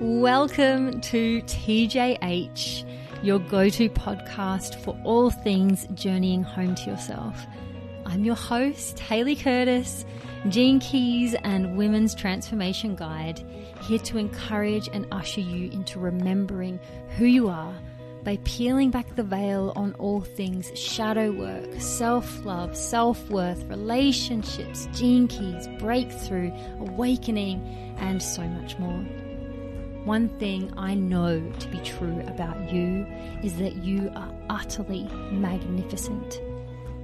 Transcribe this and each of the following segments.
Welcome to TJH, your go to podcast for all things journeying home to yourself. I'm your host, Hayley Curtis, Gene Keys and Women's Transformation Guide, here to encourage and usher you into remembering who you are by peeling back the veil on all things shadow work, self love, self worth, relationships, gene keys, breakthrough, awakening, and so much more. One thing I know to be true about you is that you are utterly magnificent.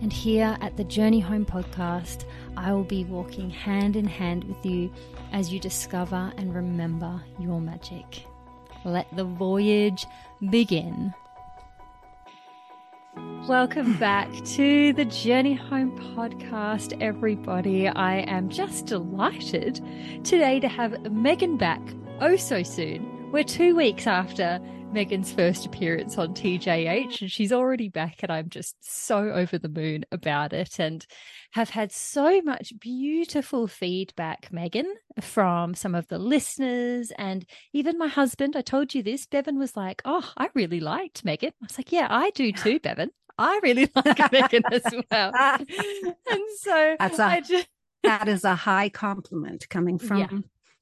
And here at the Journey Home podcast, I will be walking hand in hand with you as you discover and remember your magic. Let the voyage begin. Welcome back to the Journey Home podcast, everybody. I am just delighted today to have Meghan back oh so soon. We're two weeks after Meghan's first appearance on TJH, and she's already back, and I'm just so over the moon about it and have had so much beautiful feedback, Meghan, from some of the listeners and even my husband. I told you this. Bevan was like, Oh, I really liked Meghan. I was like, Yeah, I do too, Bevan. I really like Meghan as well. and so that's a, just... that is a high compliment coming from yeah.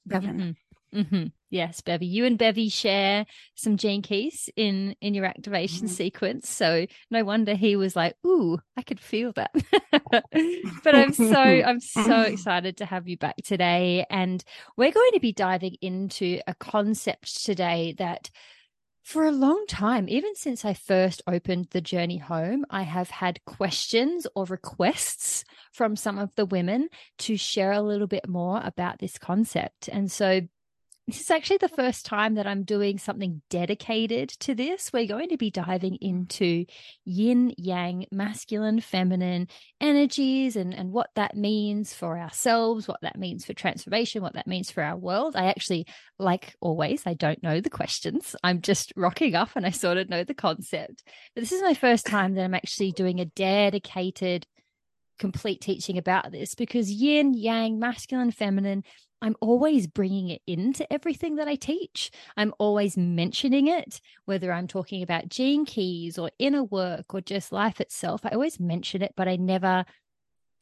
Bevan. Mm-hmm. Mm-hmm. Yes, Bevy. You and Bevy share some Gene keys in in your activation mm-hmm. sequence, so no wonder he was like, "Ooh, I could feel that." but I'm so I'm so excited to have you back today, and we're going to be diving into a concept today that. For a long time, even since I first opened the journey home, I have had questions or requests from some of the women to share a little bit more about this concept. And so this is actually the first time that I'm doing something dedicated to this. We're going to be diving into yin yang, masculine, feminine energies and, and what that means for ourselves, what that means for transformation, what that means for our world. I actually, like always, I don't know the questions. I'm just rocking up and I sort of know the concept. But this is my first time that I'm actually doing a dedicated complete teaching about this because yin, yang, masculine, feminine, I'm always bringing it into everything that I teach. I'm always mentioning it, whether I'm talking about gene keys or inner work or just life itself. I always mention it, but I never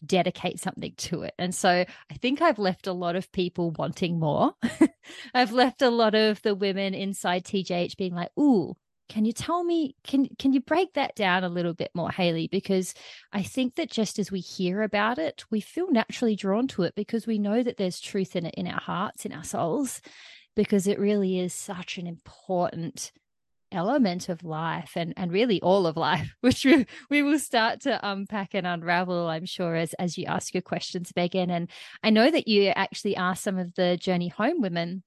dedicate something to it. And so I think I've left a lot of people wanting more. I've left a lot of the women inside TJH being like, ooh, can you tell me can can you break that down a little bit more hayley because i think that just as we hear about it we feel naturally drawn to it because we know that there's truth in it in our hearts in our souls because it really is such an important element of life and and really all of life which we, we will start to unpack and unravel i'm sure as as you ask your questions meghan. And i know that you actually asked some of the journey home women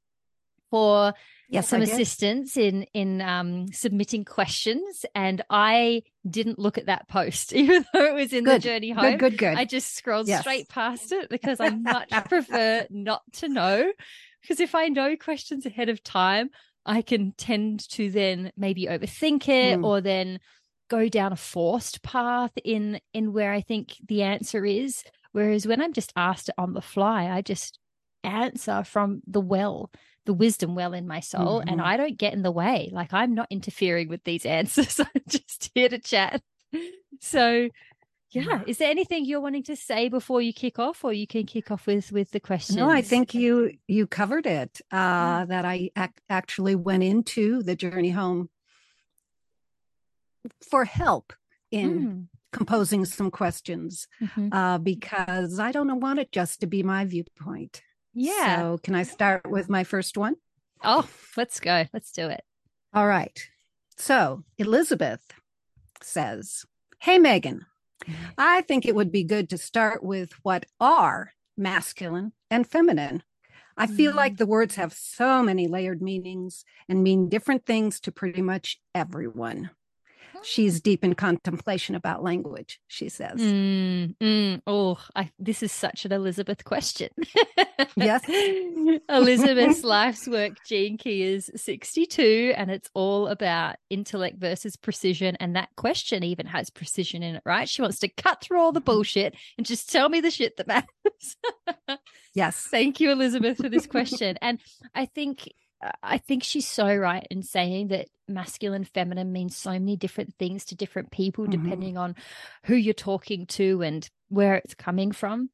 for yes, some assistance in in um, submitting questions, and I didn't look at that post, even though it was in good. the journey home. Good, good, good. I just scrolled yes. straight past it because I much prefer not to know. Because if I know questions ahead of time, I can tend to then maybe overthink it, mm. or then go down a forced path in in where I think the answer is. Whereas when I'm just asked it on the fly, I just answer from the well the wisdom well in my soul mm-hmm. and I don't get in the way. Like I'm not interfering with these answers. I'm just here to chat. So yeah, is there anything you're wanting to say before you kick off or you can kick off with with the questions? No, I think you you covered it. Uh mm. that I ac- actually went into the journey home for help in mm. composing some questions mm-hmm. uh because I don't want it just to be my viewpoint. Yeah. So, can I start with my first one? Oh, let's go. Let's do it. All right. So, Elizabeth says, Hey, Meghan, I think it would be good to start with what are masculine and feminine. I feel mm-hmm. like the words have so many layered meanings and mean different things to pretty much everyone she's deep in contemplation about language she says. Mm, mm, oh I, this is such an elizabeth question. Yes. Elizabeth's life's work gene key is 62 and it's all about intellect versus precision and that question even has precision in it right? She wants to cut through all the bullshit and just tell me the shit that matters. Yes. Thank you elizabeth for this question. And i think I think she's so right in saying that masculine, feminine means so many different things to different people, Mhm. depending on who you're talking to and where it's coming from.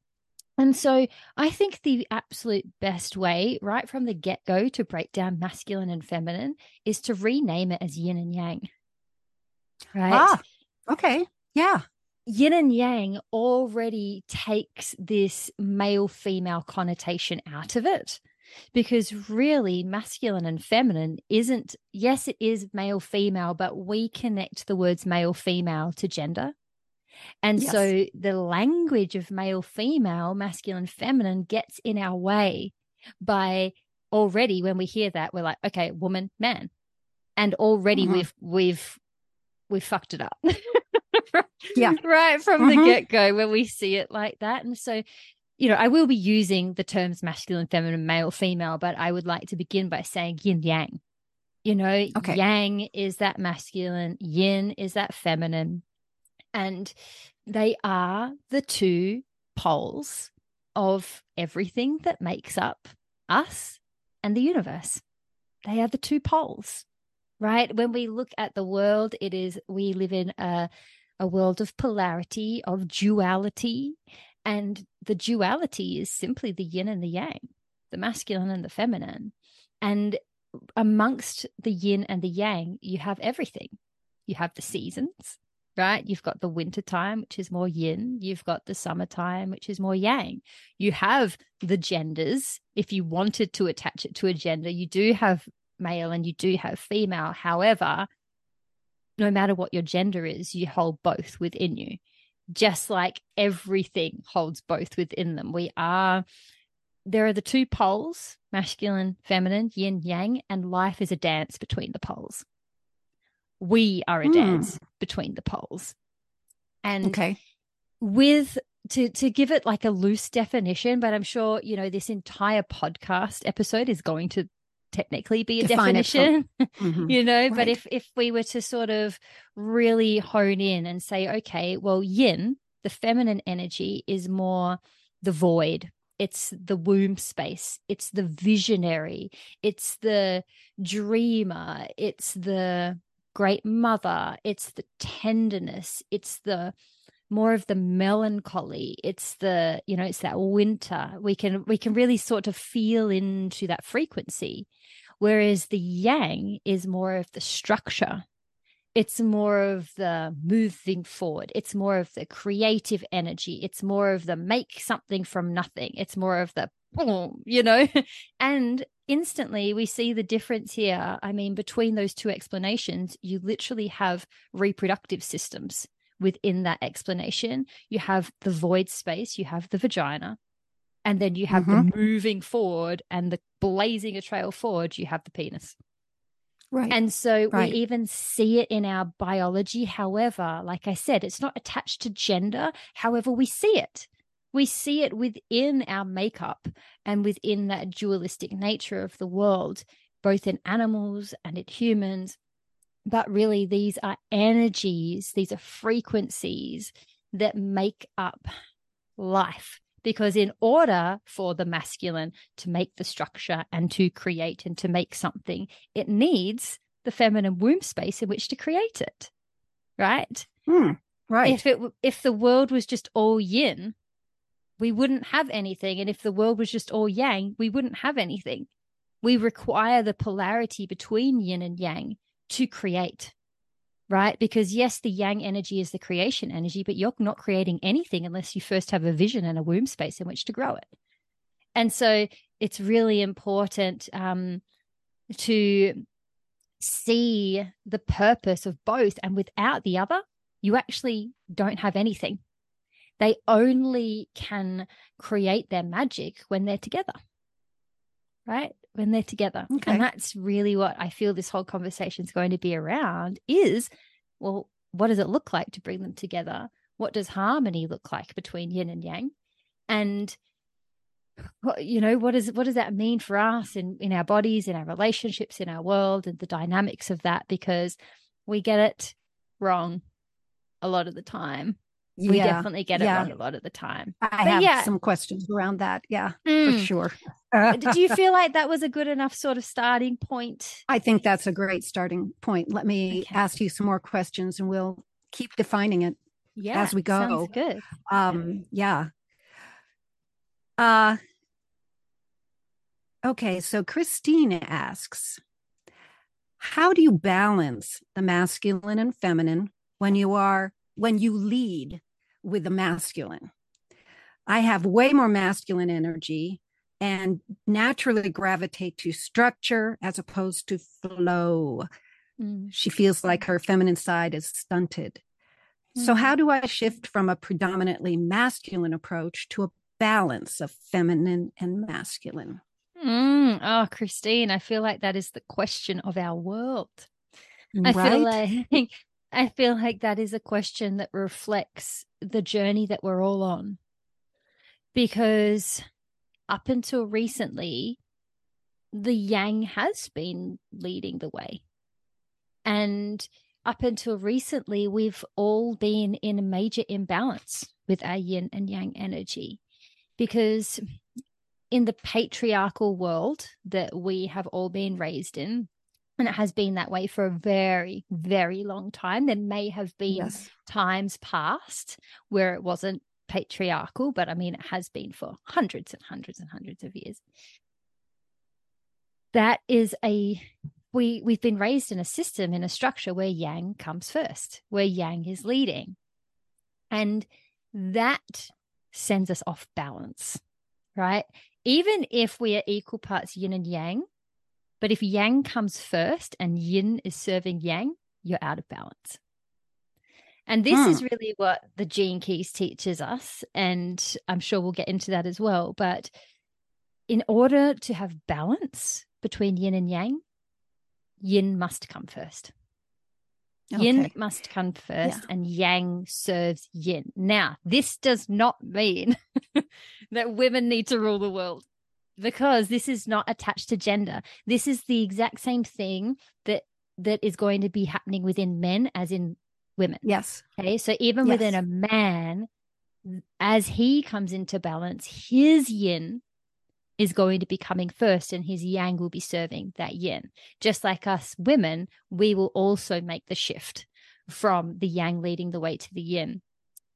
And so I think the absolute best way, right from the get go, to break down masculine and feminine is to rename it as yin and yang. Right? Ah, okay. Yeah. yin and yang already takes this male female connotation out of it because really masculine and feminine isn't yes it is male female but we connect the words male female to gender and Yes. so the language of male female masculine feminine gets in our way by already when we hear that we're like okay woman man and already Mhm. we've we've we've fucked it up Yeah. right from Mhm. the get-go when we see it like that and so you know i will be using the terms masculine feminine male female but i would like to begin by saying yin yang. You know Okay. yang is that masculine yin is that feminine and they are the two poles of everything that makes up us and the universe. They are the two poles right? When we look at the world it is we live in a a world of polarity of duality and the duality is simply the yin and the yang the masculine and the feminine. And amongst the yin and the yang you have everything. You have the seasons right? You've got the winter time which is more yin. You've got the summertime which is more yang. You have the genders. If you wanted to attach it to a gender you do have male and you do have female. However no matter what your gender is you hold both within you just like everything holds both within them we are there are the two poles masculine feminine yin yang and life is a dance between the poles we are a Hmm. dance between the poles and Okay. with to to give it like a loose definition but i'm sure you know this entire podcast episode is going to technically be a Define definition Mhm. you know but if if we were to sort of really hone in and say okay well yin the feminine energy is more the void. It's the womb space. It's the visionary. It's the dreamer. It's the great mother. It's the tenderness. It's the more of the melancholy. It's the you know it's that winter. We can we can really sort of feel into that frequency. Whereas the yang is more of the structure. It's more of the moving forward. It's more of the creative energy. It's more of the make something from nothing. It's more of the boom you know? And instantly we see the difference here. I mean between those two explanations you literally have reproductive systems within that explanation you have the void space you have the vagina and then you have the mm-hmm. moving forward and the blazing a trail forward you have the penis Right. and so Right. we even see it in our biology. However, like I said, it's not attached to gender. However, we see it. We see it within our makeup and within that dualistic nature of the world, both in animals and in humans. But really, these are energies, these are frequencies that make up life. Because in order for the masculine to make the structure and to create and to make something, it needs the feminine womb space in which to create it. Right? Hmm. Right. If it if the world was just all yin, we wouldn't have anything. And if the world was just all yang, we wouldn't have anything. We require the polarity between yin and yang to create. Right? Because yes, the yang energy is the creation energy, but you're not creating anything unless you first have a vision and a womb space in which to grow it. And so it's really important um, to see the purpose of both. And without the other, you actually don't have anything. They only can create their magic when they're together. Right? When they're together. Okay. And that's really what I feel this whole conversation is going to be around is well, what does it look like to bring them together? What does harmony look like between yin and yang? And you know what does what does that mean for us in in our bodies in our relationships in our world and the dynamics of that because we get it wrong a lot of the time we yeah. definitely get it yeah. wrong a lot of the time I But have yeah. some questions around that. Yeah, for Mm. sure. Do you feel like that was a good enough sort of starting point? I think that's a great starting point. Let me Okay. ask you some more questions and we'll keep defining it Yeah. as we go. Sounds good. Um, yeah. Uh okay, so Christine asks, how do you balance the masculine and feminine when you are when you lead with the masculine? I have way more masculine energy and naturally gravitate to structure as opposed to flow. Mm. She feels like her feminine side is stunted. So, Mm. how do I shift from a predominantly masculine approach to a balance of feminine and masculine? Mm. Oh, Christine, I feel like that is the question of our world. I feel like I feel like that is a question that reflects the journey that we're all on. Because up until recently, the yang has been leading the way. And up until recently, we've all been in a major imbalance with our yin and yang energy. Because in the patriarchal world that we have all been raised in, and it has been that way for a very, very long time. There may have been yes. times past where it wasn't patriarchal, but I mean, it has been for hundreds and hundreds and hundreds of years. That is a we we've been raised in a system in a structure where yang comes first, where yang is leading, and that sends us off balance, right? Even if we are equal parts yin and yang, but if yang comes first and yin is serving yang, you're out of balance. And this Hmm. is really what the Gene Keys teaches us. And I'm sure we'll get into that as well. But in order to have balance between yin and yang, yin must come first. Yin must come first, and yang serves yin. Now, this does not mean that women need to rule the world because this is not attached to gender. This is the exact same thing that that is going to be happening within men as in women. Yes. Okay. So even within a man, as he comes into balance, his yin is going to be coming first and his yang will be serving that yin. Just like us women, we will also make the shift from the yang leading the way to the yin.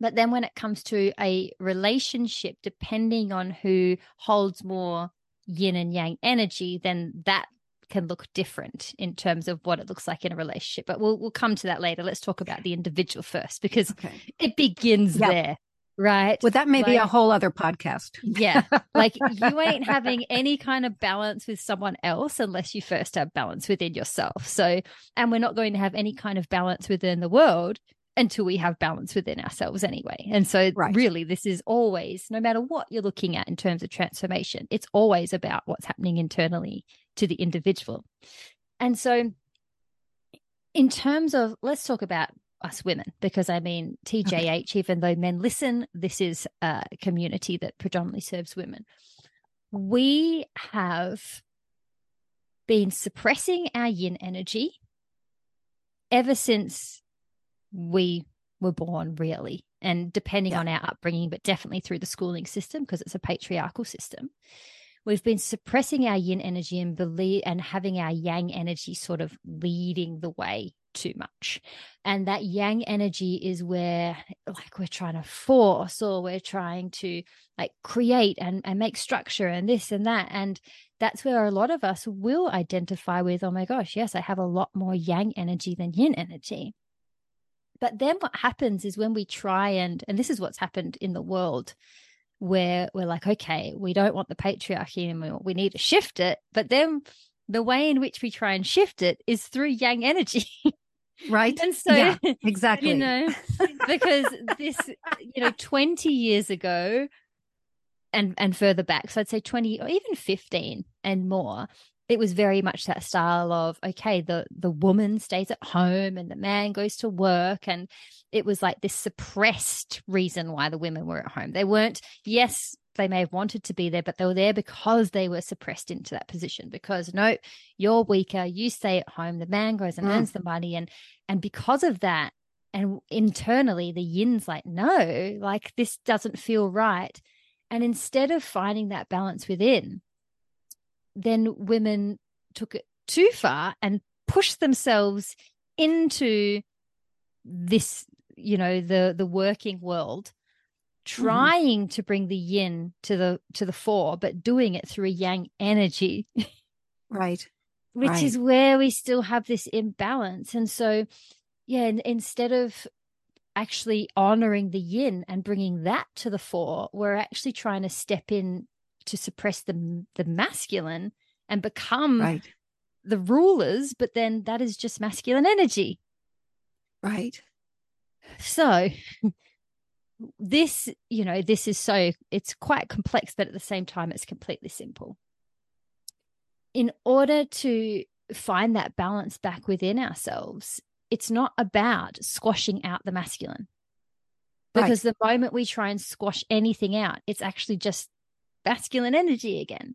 But then when it comes to a relationship, depending on who holds more yin and yang energy, then that can look different in terms of what it looks like in a relationship. But we'll we'll come to that later. Let's talk about the individual first because Okay. it begins Yeah. there, right? Well, that may be a whole other podcast. Yeah. Like you ain't having any kind of balance with someone else unless you first have balance within yourself. So, and we're not going to have any kind of balance within the world until we have balance within ourselves anyway. And so, Right. really, this is always, no matter what you're looking at in terms of transformation, it's always about what's happening internally to the individual. And so, in terms of, let's talk about us women, because I mean, TJH, even though men listen, this is a community that predominantly serves women. We have been suppressing our yin energy ever since we were born, really. And depending Yeah. on our upbringing, but definitely through the schooling system, because it's a patriarchal system, we've been suppressing our yin energy and believe and having our yang energy sort of leading the way too much. And that yang energy is where like we're trying to force or we're trying to like create and, and make structure and this and that. And that's where a lot of us will identify with, oh my gosh, yes, I have a lot more yang energy than yin energy. But then what happens is when we try and and this is what's happened in the world where we're like, okay, we don't want the patriarchy anymore. We need to shift it. But then the way in which we try and shift it is through yang energy. Right? and so Yeah, exactly. you know because this you know 20 years ago and and further back so i'd say 20 or even 15 and more it was very much that style of okay the the woman stays at home and the man goes to work. And it was like this suppressed reason why the women were at home. They weren't yes they may have wanted to be there but they were there because they were suppressed into that position because no you're weaker you stay at home the man goes and Mm. earns the money. And and because of that and internally the yin's like no like this doesn't feel right. And instead of finding that balance within then women took it too far and pushed themselves into this, you know, the the working world, Mm-hmm. trying to bring the yin to the to the fore, but doing it through a yang energy, Right. which Right. is where we still have this imbalance. And so, yeah, in- instead of actually honoring the yin and bringing that to the fore, we're actually trying to step in to suppress the the masculine and become Right. the rulers, but then that is just masculine energy. Right. So this, you know, this is so it's quite complex, but at the same time it's completely simple. In order to find that balance back within ourselves, it's not about squashing out the masculine. Right. Because the moment we try and squash anything out, it's actually just masculine energy again.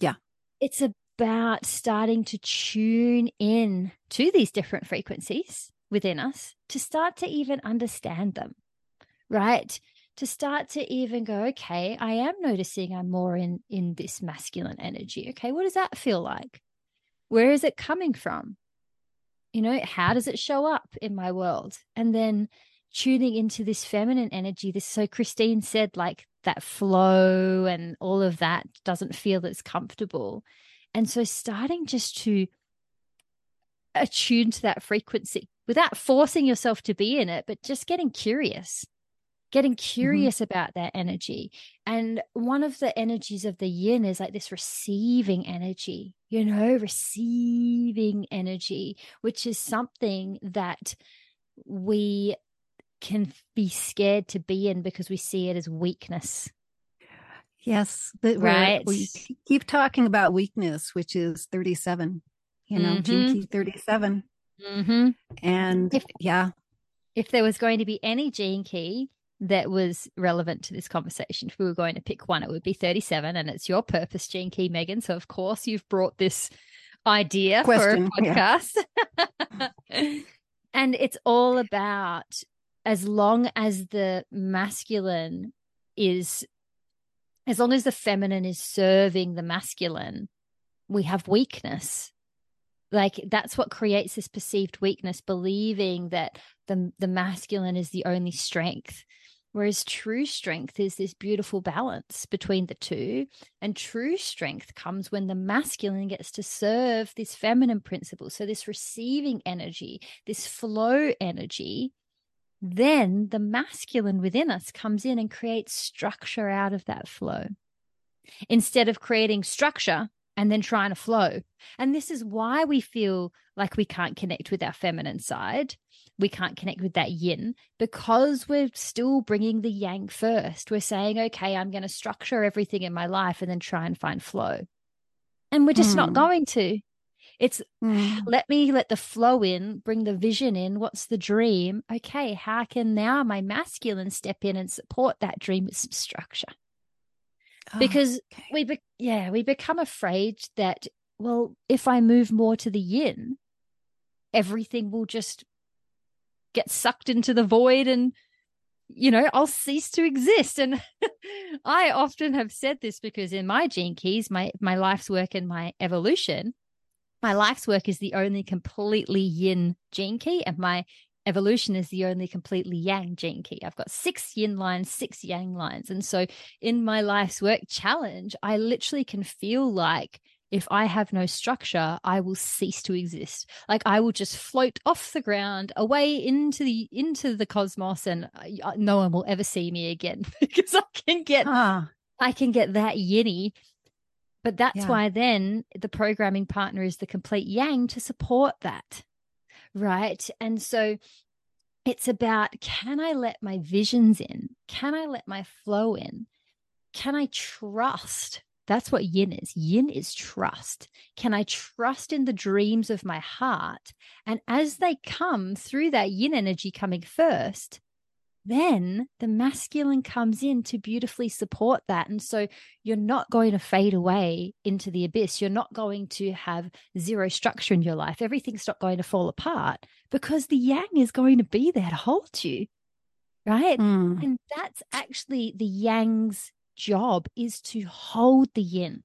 Yeah. It's about starting to tune in to these different frequencies within us to start to even understand them, right? To start to even go, okay, I am noticing I'm more in in this masculine energy. Okay, what does that feel like? Where is it coming from? You know, how does it show up in my world? And then tuning into this feminine energy. This so Christine said, like that flow and all of that doesn't feel as comfortable. And so starting just to attune to that frequency without forcing yourself to be in it, but just getting curious, getting mm-hmm. curious about that energy. And one of the energies of the yin is like this receiving energy, you know, receiving energy, which is something that we can be scared to be in because we see it as weakness. Yes. Right. we keep talking about weakness, which is 37, you know, Mhm. Gene Key 37. Mm-hmm. And If- yeah, If there was going to be any gene key that was relevant to this conversation, if we were going to pick one, it would be 37, and it's your purpose gene key, Meghan. So, of course, you've brought this idea Question, for a podcast. and it's all about as long as the masculine is, as long as the feminine is serving the masculine, we have weakness. Like that's what creates this perceived weakness, believing that the the masculine is the only strength. Whereas true strength is this beautiful balance between the two. And true strength comes when the masculine gets to serve this feminine principle. So, this receiving energy, this flow energy, then the masculine within us comes in and creates structure out of that flow instead of creating structure and then trying to flow. And this is why we feel like we can't connect with our feminine side. We can't connect with that yin because we're still bringing the yang first. We're saying, okay, I'm going to structure everything in my life and then try and find flow. And we're just not Hmm. going to. It's Mm. let me let the flow in, bring the vision in. What's the dream? Okay, how can now my masculine step in and support that dream with some structure? Oh, Because okay. we be- yeah we become afraid that well if i move more to the yin everything will just get sucked into the void and you know i'll cease to exist and i often have said this because in my gene keys my my life's work and my evolution my life's work is the only completely yin gene key and my evolution is the only completely yang gene key i've got six yin lines six yang lines and so in my life's work challenge, I literally can feel like if I have no structure, I will cease to exist. Like I will just float off the ground away into the into the cosmos, and uh, no one will ever see me again because I can get Ah, I can get that yinny. But that's Yeah. why then the programming partner is the complete yang to support that. Right. And so it's about can I let my visions in? Can I let my flow in? Can I trust? That's what yin is. Yin is trust. Can I trust in the dreams of my heart? And as they come through that yin energy coming first, then the masculine comes in to beautifully support that. And so you're not going to fade away into the abyss. You're not going to have zero structure in your life. Everything's not going to fall apart because the yang is going to be there to hold you. Right. mm. And that's actually the yang's job is to hold the yin.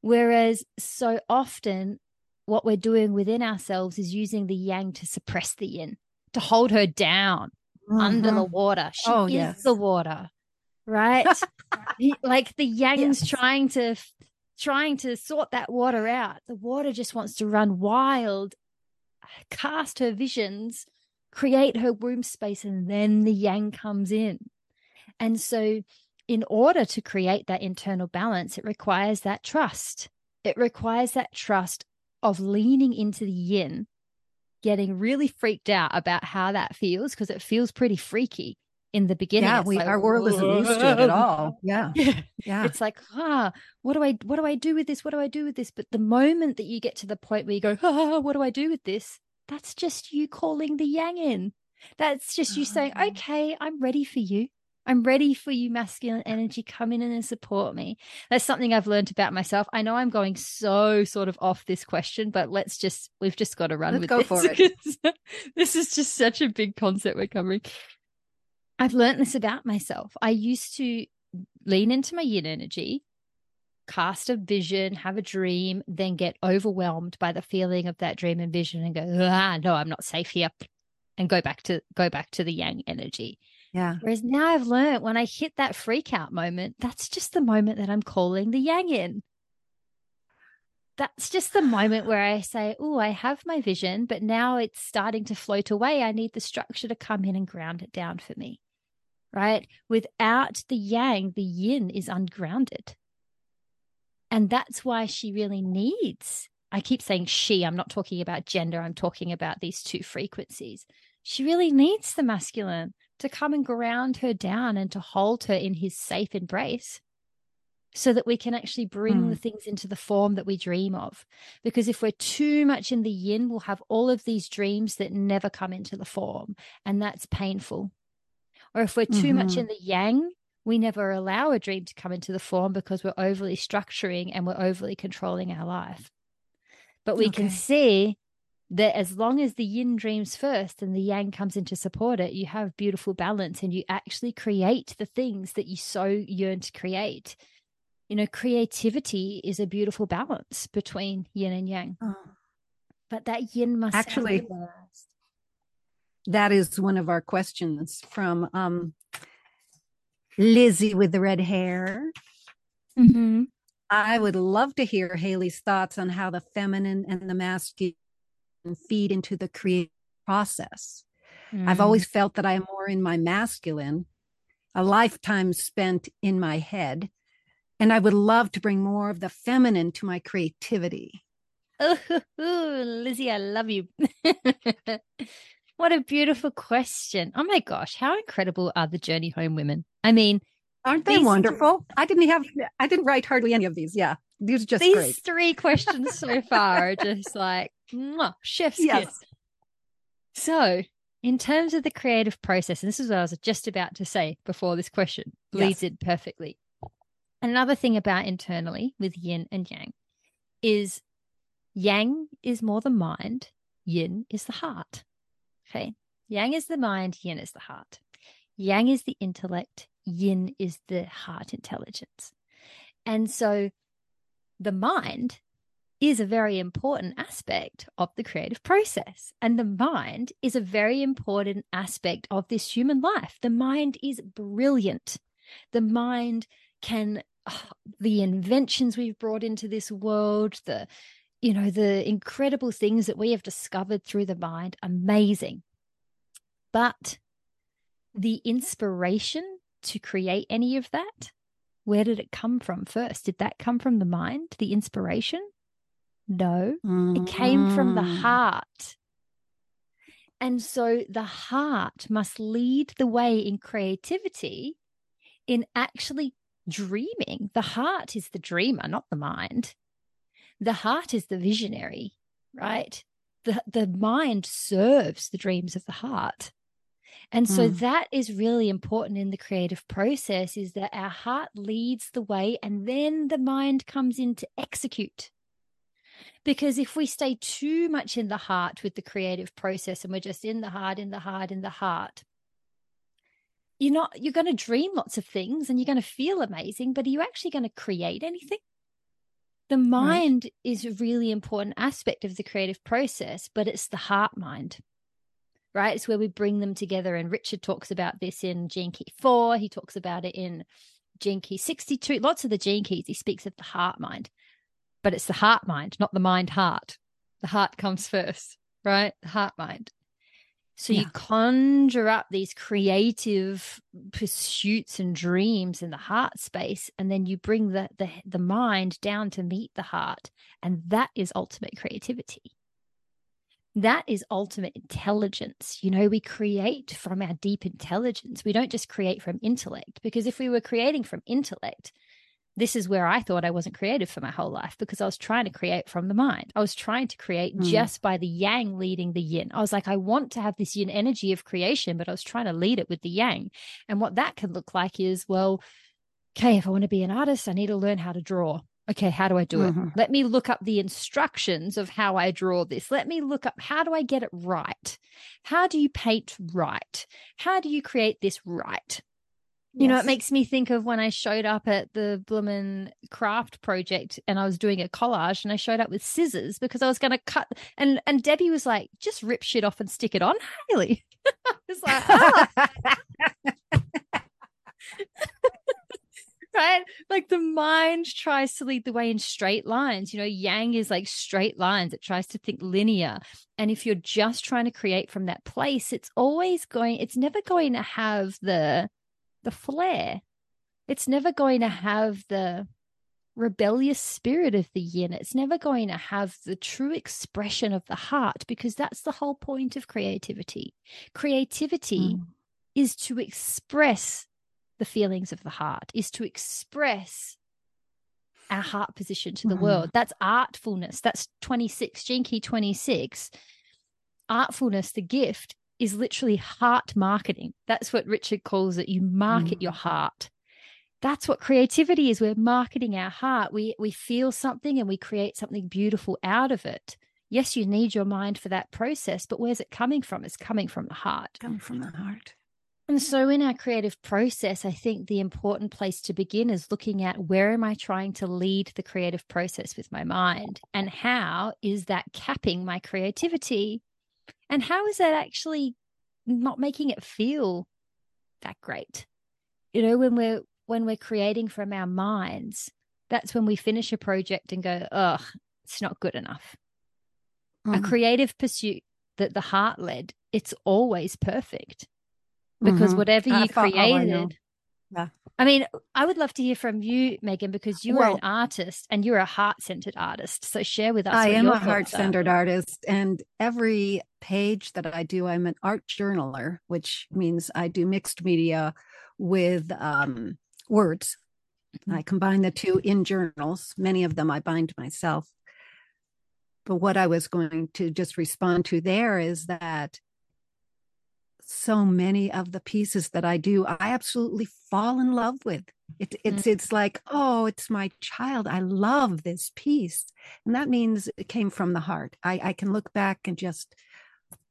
Whereas so often, what we're doing within ourselves is using the yang to suppress the yin, to hold her down mm-hmm. under the mm-hmm. water. She oh, is yes. the water, right? like the yang's yes. trying to trying to sort that water out. The water just wants to run wild, cast her visions, create her womb space, and then the yang comes in. And so, in order to create that internal balance, it requires that trust. It requires that trust of leaning into the yin, getting really freaked out about how that feels because it feels pretty freaky in the beginning. Yeah, we, like, our world isn't used to it at all. Yeah. Yeah. It's like, ah, what do I what do I do with this? What do I do with this? But the moment that you get to the point where you go, ah, what do I do with this? That's just you calling the yang in. That's just you saying, ah. okay, I'm ready for you. I'm ready for you, masculine energy. Come in and support me. That's something I've learned about myself. I know I'm going so sort of off this question, but let's just, we've just got to run let's with go this for it. this is just such a big concept we're covering. I've learned this about myself. I used to lean into my yin energy, cast a vision, have a dream, then get overwhelmed by the feeling of that dream and vision and go, ah, no, I'm not safe here. And go back to go back to the yang energy. Yeah. Whereas now I've learned when I hit that freak out moment, that's just the moment that I'm calling the yang in. That's just the moment where I say, Oh, I have my vision, but now it's starting to float away. I need the structure to come in and ground it down for me right? Without the yang, the yin is ungrounded. And that's why she really needs, I keep saying she, I'm not talking about gender, I'm talking about these two frequencies. She really needs the masculine to come and ground her down and to hold her in his safe embrace so that we can actually bring mm. the things into the form that we dream of. Because if we're too much in the yin, we'll have all of these dreams that never come into the form, and that's painful. Or if we're too mm-hmm. much in the yang, we never allow a dream to come into the form because we're overly structuring and we're overly controlling our life. But we okay. can see that as long as the yin dreams first and the yang comes in to support it, you have beautiful balance and you actually create the things that you so yearn to create. You know, creativity is a beautiful balance between yin and yang. Oh. But that yin must actually that is one of our questions from um, Lizzie with the red hair. Mm-hmm. I would love to hear Hayley's thoughts on how the feminine and the masculine feed into the creative process. Mm. I've always felt that I am more in my masculine, a lifetime spent in my head, and I would love to bring more of the feminine to my creativity. Oh, Lizzie, I love you. What a beautiful question. Oh my gosh, how incredible are the journey home women? I mean, aren't they wonderful? I didn't have I didn't write hardly any of these. Yeah. These are just these great. three questions so far are just like mwah, chef's yes. kiss. So, in terms of the creative process, and this is what I was just about to say before this question leads yes. in perfectly. Another thing about internally with yin and yang is yang is more the mind, yin is the heart. Okay. Yang is the mind, yin is the heart. Yang is the intellect, yin is the heart intelligence. And so the mind is a very important aspect of the creative process. And the mind is a very important aspect of this human life. The mind is brilliant. The mind can, oh, the inventions we've brought into this world, the you know, the incredible things that we have discovered through the mind, amazing. But the inspiration to create any of that, where did it come from first? Did that come from the mind, the inspiration? No, mm. it came from the mm. heart. And so the heart must lead the way in creativity in actually dreaming. The heart is the dreamer, not the mind the heart is the visionary, right? The, the mind serves the dreams of the heart. And so mm. that is really important in the creative process is that our heart leads the way and then the mind comes in to execute. Because if we stay too much in the heart with the creative process and we're just in the heart, in the heart, in the heart, you're not, you're going to dream lots of things and you're going to feel amazing, but are you actually going to create anything? The mind right. is a really important aspect of the creative process, but it's the heart mind right? It's where we bring them together. And Richard talks about this in Gene Key 4. He talks about it in Gene Key 62. Lots of the Gene Keys, he speaks of the heart mind, but it's the heart mind, not the mind heart. The heart comes first, right? The heart mind. So yeah. you conjure up these creative pursuits and dreams in the heart space, and then you bring the, the the mind down to meet the heart, and that is ultimate creativity that is ultimate intelligence. You know, we create from our deep intelligence. We don't just create from intellect, because if we were creating from intellect, this is where I thought I wasn't creative for my whole life because I was trying to create from the mind. I was trying to create mm. just by the yang leading the yin. I was like, I want to have this yin energy of creation, but I was trying to lead it with the yang. And what that can look like is, well, okay, if I want to be an artist, I need to learn how to draw okay, how do I do mm-hmm. it? Let me look up the instructions of how I draw this. Let me look up how do I get it right? How do you paint right? How do you create this right? You yes. know, it makes me think of when I showed up at the Bloomin' Craft project and I was doing a collage and I showed up with scissors because I was going to cut. And and Debbie was like, just rip shit off and stick it on, Hayley. I was like, ah. right? Like the mind tries to lead the way in straight lines. You know, yang is like straight lines, it tries to think linear. And if you're just trying to create from that place, it's always going, it's never going to have the the flair. It's never going to have the rebellious spirit of the yin. It's never going to have the true expression of the heart because that's the whole point of creativity. Creativity mm. is to express the feelings of the heart, is to express our heart position to the mm. world. That's artfulness. That's 26, Gene Key 26. Artfulness, the gift, is literally heart marketing. That's what Richard calls it. You market mm. your heart. That's what creativity is. We're marketing our heart. We we feel something and we create something beautiful out of it. Yes, you need your mind for that process, but where's it coming from? It's coming from the heart. Coming from the heart. And so, in our creative process, I think the important place to begin is looking at where am I trying to lead the creative process with my mind? And how is that capping my creativity? And how is that actually not making it feel that great? You know, when we're when we're creating from our minds, that's when we finish a project and go, ugh, it's not good enough. Mm. A creative pursuit that the heart led, it's always perfect because mm-hmm. whatever you created yeah. I mean, I would love to hear from you, Meghan, because you're an artist and you're a heart centered artist. So share with us. I am a heart centered artist. And every page that I do, I'm an art journaler, which means I do mixed media with um, words. Mm-hmm. I combine the two in journals. Many of them I bind myself. But what I was going to just respond to there is that so many of the pieces that I do, I absolutely fall in love with. It, it's mm. it's like, oh, it's my child. I love this piece, and that means it came from the heart. I, I can look back and just,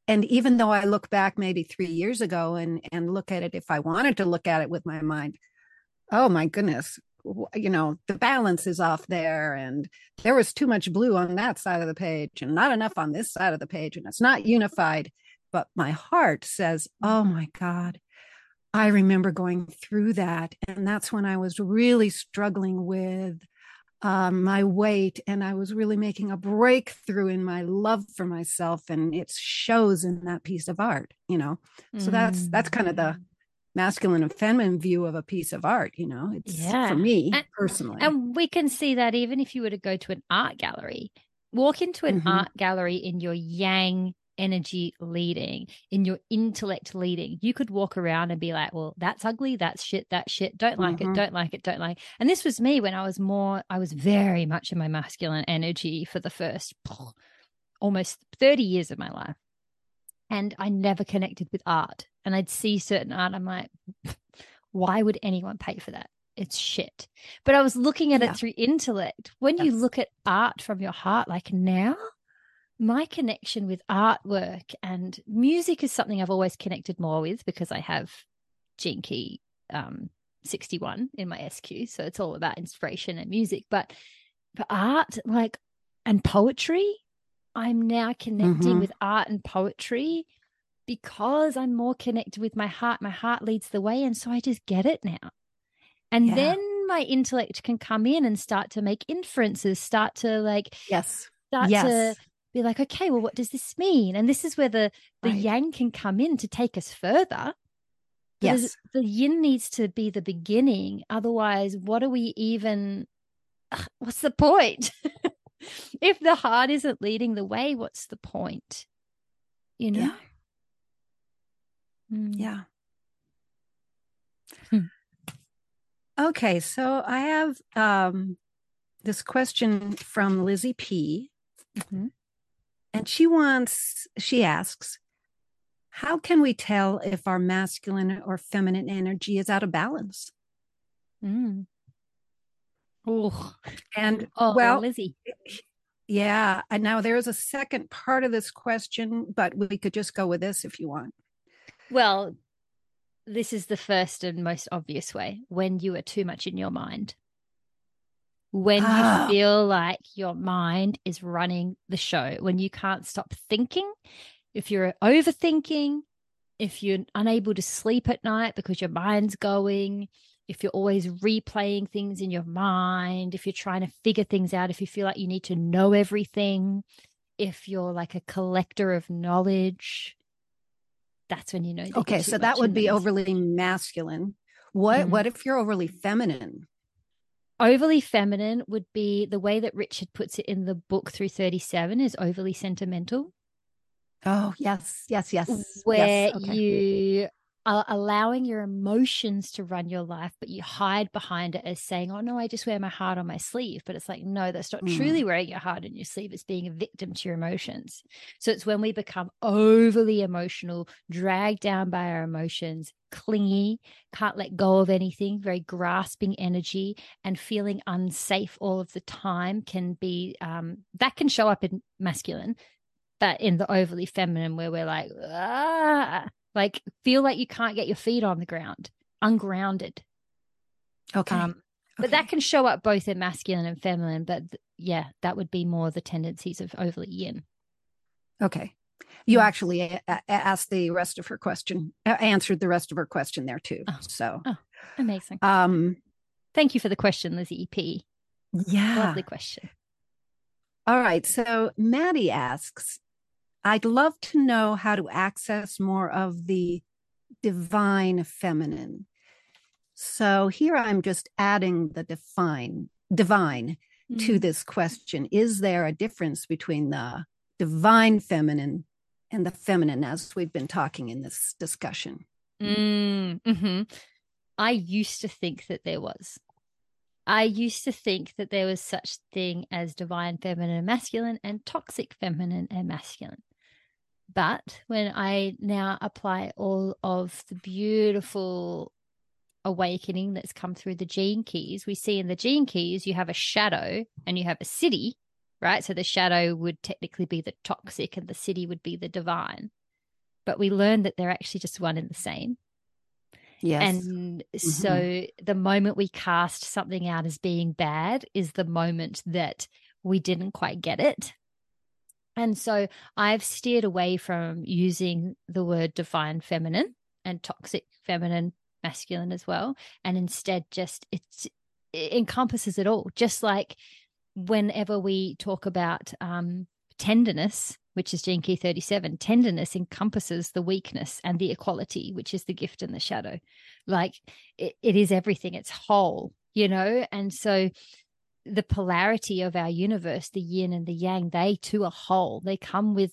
and even though I look back maybe three years ago and and look at it, if I wanted to look at it with my mind, oh my goodness, you know the balance is off there and there was too much blue on that side of the page and not enough on this side of the page and it's not unified but my heart says, Oh my God, I remember going through that. And that's when I was really struggling with um, my weight and I was really making a breakthrough in my love for myself. And it shows in that piece of art, you know? So mm. that's, that's kind of the mm. masculine and feminine view of a piece of art, you know? It's yeah. for me and, personally. And we can see that even if you were to go to an art gallery, walk into an mm-hmm. art gallery in your yang energy leading, in your intellect leading. You could walk around and be like, well, that's ugly, that's shit, that's shit, don't like mm-hmm. it, don't like it, don't like. It. And this was me when I was more, I was very much in my masculine energy for the first almost 30 years of my life. And I never connected with art. And I'd see certain art, I'm like, why would anyone pay for that? It's shit. But I was looking at yeah. it through intellect. When yes. you look at art from your heart, like now, my connection with artwork and music is something I've always connected more with because I have Gene Key um, 61 in my SQ. So it's all about inspiration and music. But for art, like, and poetry, I'm now connecting Mhm. with art and poetry because I'm more connected with my heart. My heart leads the way. And so I just get it now. And Yeah. then my intellect can come in and start to make inferences, start to like, Yes. start yes. to be like, okay, well, what does this mean? And this is where the, the Right. yang can come in to take us further. Yes. The yin needs to be the beginning. Otherwise, what are we even? ugh, What's the point? if the heart isn't leading the way, what's the point? You know? Yeah. Mm. Yeah. Hmm. Okay, so I have um, this question from Lizzie P. Mhm. And she wants, she asks, how can we tell if our masculine or feminine energy is out of balance? Mm. Oh, And oh, well, Lizzie. yeah, and now there is a second part of this question, but we could just go with this if you want. Well, this is the first and most obvious way when you are too much in your mind. When Ah. you feel like your mind is running the show, when you can't stop thinking, if you're overthinking, if you're unable to sleep at night because your mind's going, if you're always replaying things in your mind, if you're trying to figure things out, if you feel like you need to know everything, if you're like a collector of knowledge, that's when you know. Okay, so that would be overly masculine. What Mhm. what if you're overly feminine? Overly feminine would be the way that Richard puts it in the book through 37 is overly sentimental, Oh, yes, yes, yes. where yes, okay. you allowing your emotions to run your life, but you hide behind it as saying, Oh, no, I just wear my heart on my sleeve. But it's like, no, that's not Mm. truly wearing your heart on your sleeve. It's being a victim to your emotions. So it's when we become overly emotional, dragged down by our emotions, clingy, can't let go of anything, very grasping energy, and feeling unsafe all of the time can be um, that can show up in masculine, but in the overly feminine, where we're like, ah, like feel like you can't get your feet on the ground, ungrounded. Okay. Um, but that can show up both in masculine and feminine. But th- yeah, that would be more the tendencies of overly yin. Okay. You Mm. actually a- asked the rest of her question, answered the rest of her question there too. Oh. So, Amazing. um, Thank you for the question, Lizzie EP. yeah. Lovely question. All right. So Maddie asks, I'd love to know how to access more of the divine feminine. So here I'm just adding the define divine to Mm. this question. Is there a difference between the divine feminine and the feminine as we've been talking in this discussion? Mm, mhm. I used to think that there was. I used to think that there was such thing as divine feminine and masculine and toxic feminine and masculine. But when I now apply all of the beautiful awakening that's come through the gene keys, we see in the gene keys you have a shadow and you have a siddhi, right? So the shadow would technically be the toxic and the siddhi would be the divine. But we learned that they're actually just one and the same. Yes. And mm-hmm. so the moment we cast something out as being bad is the moment that we didn't quite get it. And so I've steered away from using the word divine feminine and toxic feminine masculine as well. And instead just it's, it encompasses it all. Just like whenever we talk about um, tenderness, which is Gene Key 37, tenderness encompasses the weakness and the equality, which is the gift and the shadow. Like it, it is everything, it's whole, you know? And so the polarity of our universe, the yin and the yang, they too are whole. They come with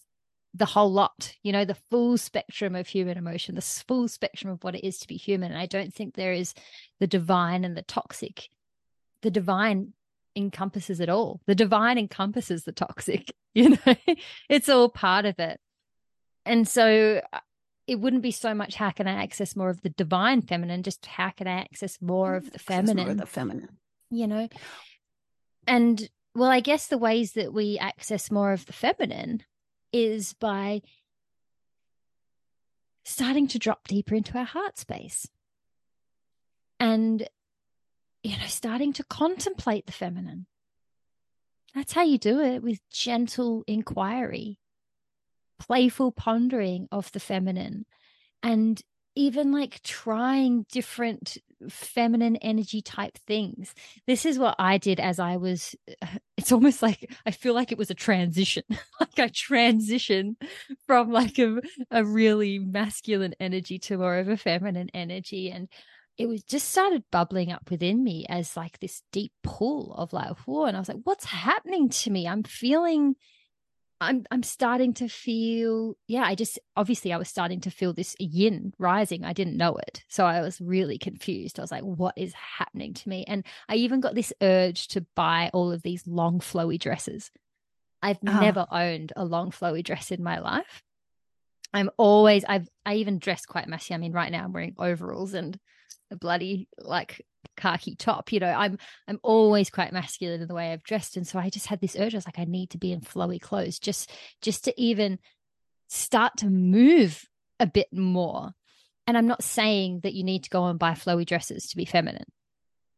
the whole lot, you know, the full spectrum of human emotion, the full spectrum of what it is to be human. And I don't think there is the divine and the toxic. The divine encompasses it all. The divine encompasses the toxic, you know, it's all part of it. And so uh, it wouldn't be so much how can I access more of the divine feminine, just how can I access more of the more of feminine, the feminine. you know? And well, I guess the ways that we access more of the feminine is by starting to drop deeper into our heart space and you know starting to contemplate the feminine. That's how you do it with gentle inquiry, playful pondering of the feminine, and even like trying different feminine energy type things. This is what I did as I was. It's almost like I feel like it was a transition. like I transitioned from like a, a really masculine energy to more of a feminine energy. And it was just started bubbling up within me as like this deep pull of like, whoa. And I was like, what's happening to me? I'm feeling I'm I'm starting to feel yeah I just obviously I was starting to feel this yin rising. I didn't know it. So I was really confused. I was like what is happening to me? And I even got this urge to buy all of these long flowy dresses. I've oh. never owned a long flowy dress in my life. I'm always I've I even dress quite messy. I mean right now I'm wearing overalls and a bloody like khaki top you know i'm i'm always quite masculine in the way i've dressed. And so i just had this urge. I was like i need to be in flowy clothes just just to even start to move a bit more. And i'm not saying that you need to go and buy flowy dresses to be feminine.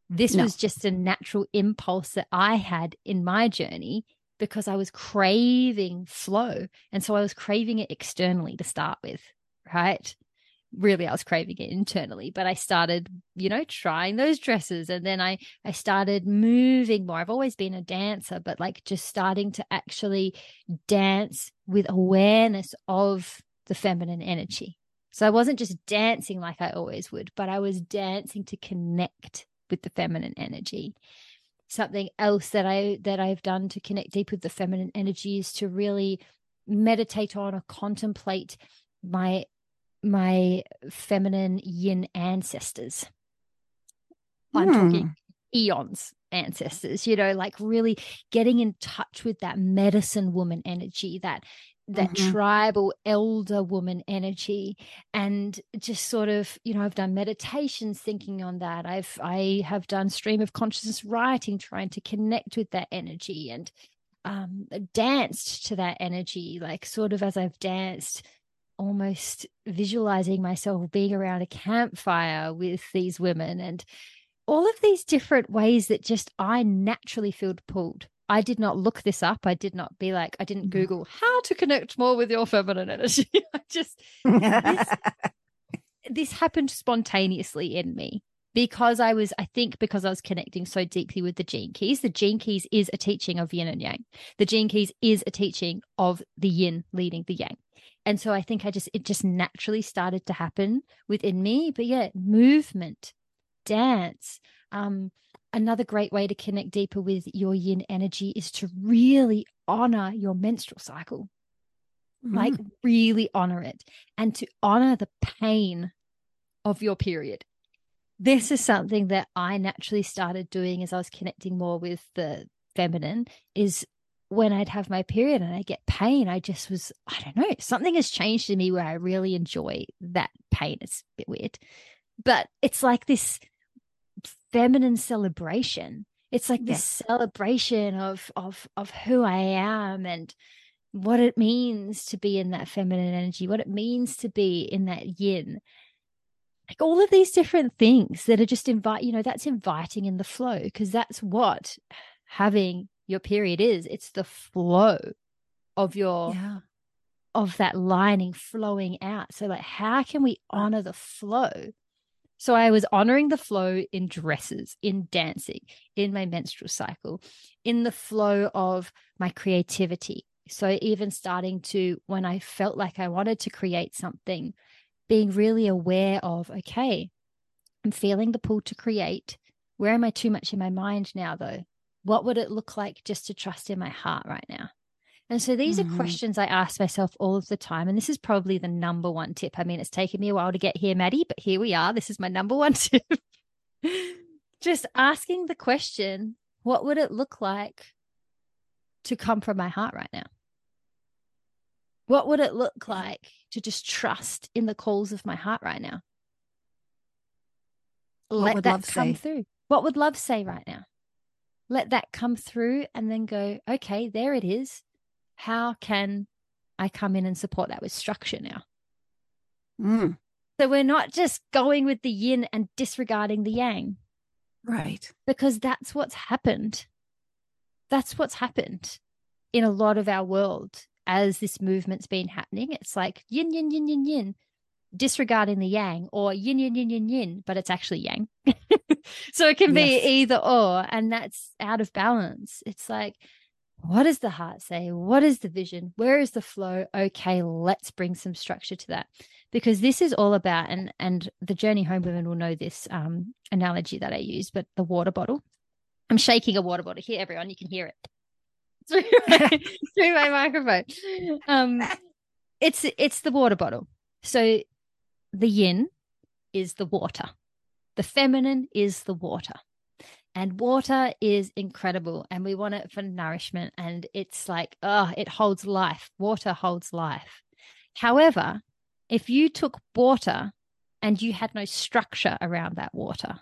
This no. was just a natural impulse that i had in my journey because i was craving flow. And so i was craving it externally to start with right really I was craving it internally, but I started, you know, trying those dresses and then I I started moving more. I've always been a dancer, but like just starting to actually dance with awareness of the feminine energy. So I wasn't just dancing like I always would, but I was dancing to connect with the feminine energy. Something else that I that I've done to connect deep with the feminine energy is to really meditate on or contemplate my my feminine yin ancestors. I'm hmm. talking eons ancestors, you know, like really getting in touch with that medicine woman energy, that that mm-hmm. tribal elder woman energy and just sort of you know i've done meditations thinking on that i've i have done stream of consciousness writing trying to connect with that energy and um danced to that energy like sort of as i've danced almost visualizing myself being around a campfire with these women and all of these different ways that just I naturally feel pulled. I did not look this up. I did not be like, I didn't mm-hmm. Google how to connect more with your feminine energy. I just, this, this happened spontaneously in me because I was, I think, because I was connecting so deeply with the gene keys. The gene keys is a teaching of yin and yang. The gene keys is a teaching of the yin leading the yang and so i think i just it just naturally started to happen within me. But yeah movement dance um another great way to connect deeper with your yin energy is to really honor your menstrual cycle. Mm. like really honor it and to honor the pain of your period. This is something that i naturally started doing as i was connecting more with the feminine is when I'd have my period and I get pain, I just was, I don't know, something has changed in me where I really enjoy that pain. It's a bit weird, but it's like this feminine celebration. It's like this celebration of of of who I am and what it means to be in that feminine energy, what it means to be in that yin. Like all of these different things that are just invite, you know, that's inviting in the flow because that's what having your period is it's the flow of your yeah. of that lining flowing out. So like how can we honor the flow? So i was honoring the flow in dresses in dancing in my menstrual cycle in the flow of my creativity. So even starting to when i felt like i wanted to create something being really aware of okay i'm feeling the pull to create. Where am i too much in my mind now though what would it look like just to trust in my heart right now? And so these mm-hmm. are questions I ask myself all of the time. And this is probably the number one tip. I mean, it's taken me a while to get here, Maddie, but here we are. This is my number one tip. just asking the question, what would it look like to come from my heart right now? What would it look like to just trust in the calls of my heart right now? What Let that come say? through. What would love say right now? Let that come through and then go, okay, there it is. How can I come in and support that with structure now? Mm. So we're not just going with the yin and disregarding the yang. Right. Because that's what's happened. that's what's happened in a lot of our world as this movement's been happening. It's like yin, yin, yin, yin, yin, disregarding the yang, or yin, yin, yin, yin, yin, but it's actually yang. so it can be yes. either or, and that's out of balance. It's like, what does the heart say? What is the vision? Where is the flow? Okay, let's bring some structure to that. Because this is all about, and and the journey home women will know this um, analogy that I use, but the water bottle. I'm shaking a water bottle here, everyone. You can hear it through my, through my microphone. Um, it's it's the water bottle. So the yin is the water. The feminine is the water. And water is incredible and we want it for nourishment. And it's like, oh, it holds life. Water holds life. However, if you took water and you had no structure around that water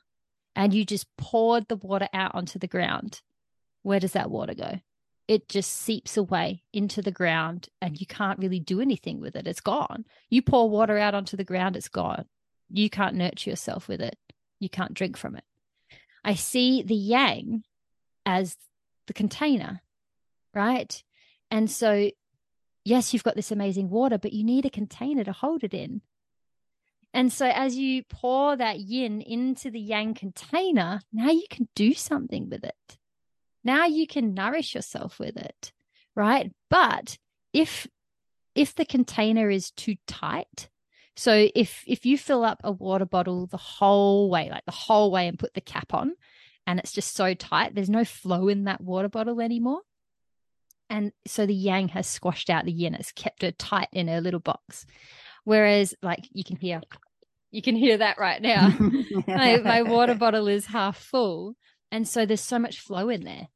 and you just poured the water out onto the ground, where does that water go? It just seeps away into the ground and you can't really do anything with it. It's gone. You pour water out onto the ground, it's gone. You can't nurture yourself with it. You can't drink from it. I see the yang as the container, right? And so, yes, you've got this amazing water, but you need a container to hold it in. And so, as you pour that yin into the yang container, now you can do something with it. Now you can nourish yourself with it, right? But if if the container is too tight, so if if you fill up a water bottle the whole way, like the whole way, and put the cap on, and it's just so tight, there's no flow in that water bottle anymore. And so the yang has squashed out the yin, it's kept her tight in her little box. Whereas, like you can hear, you can hear that right now. my, my water bottle is half full, and so there's so much flow in there.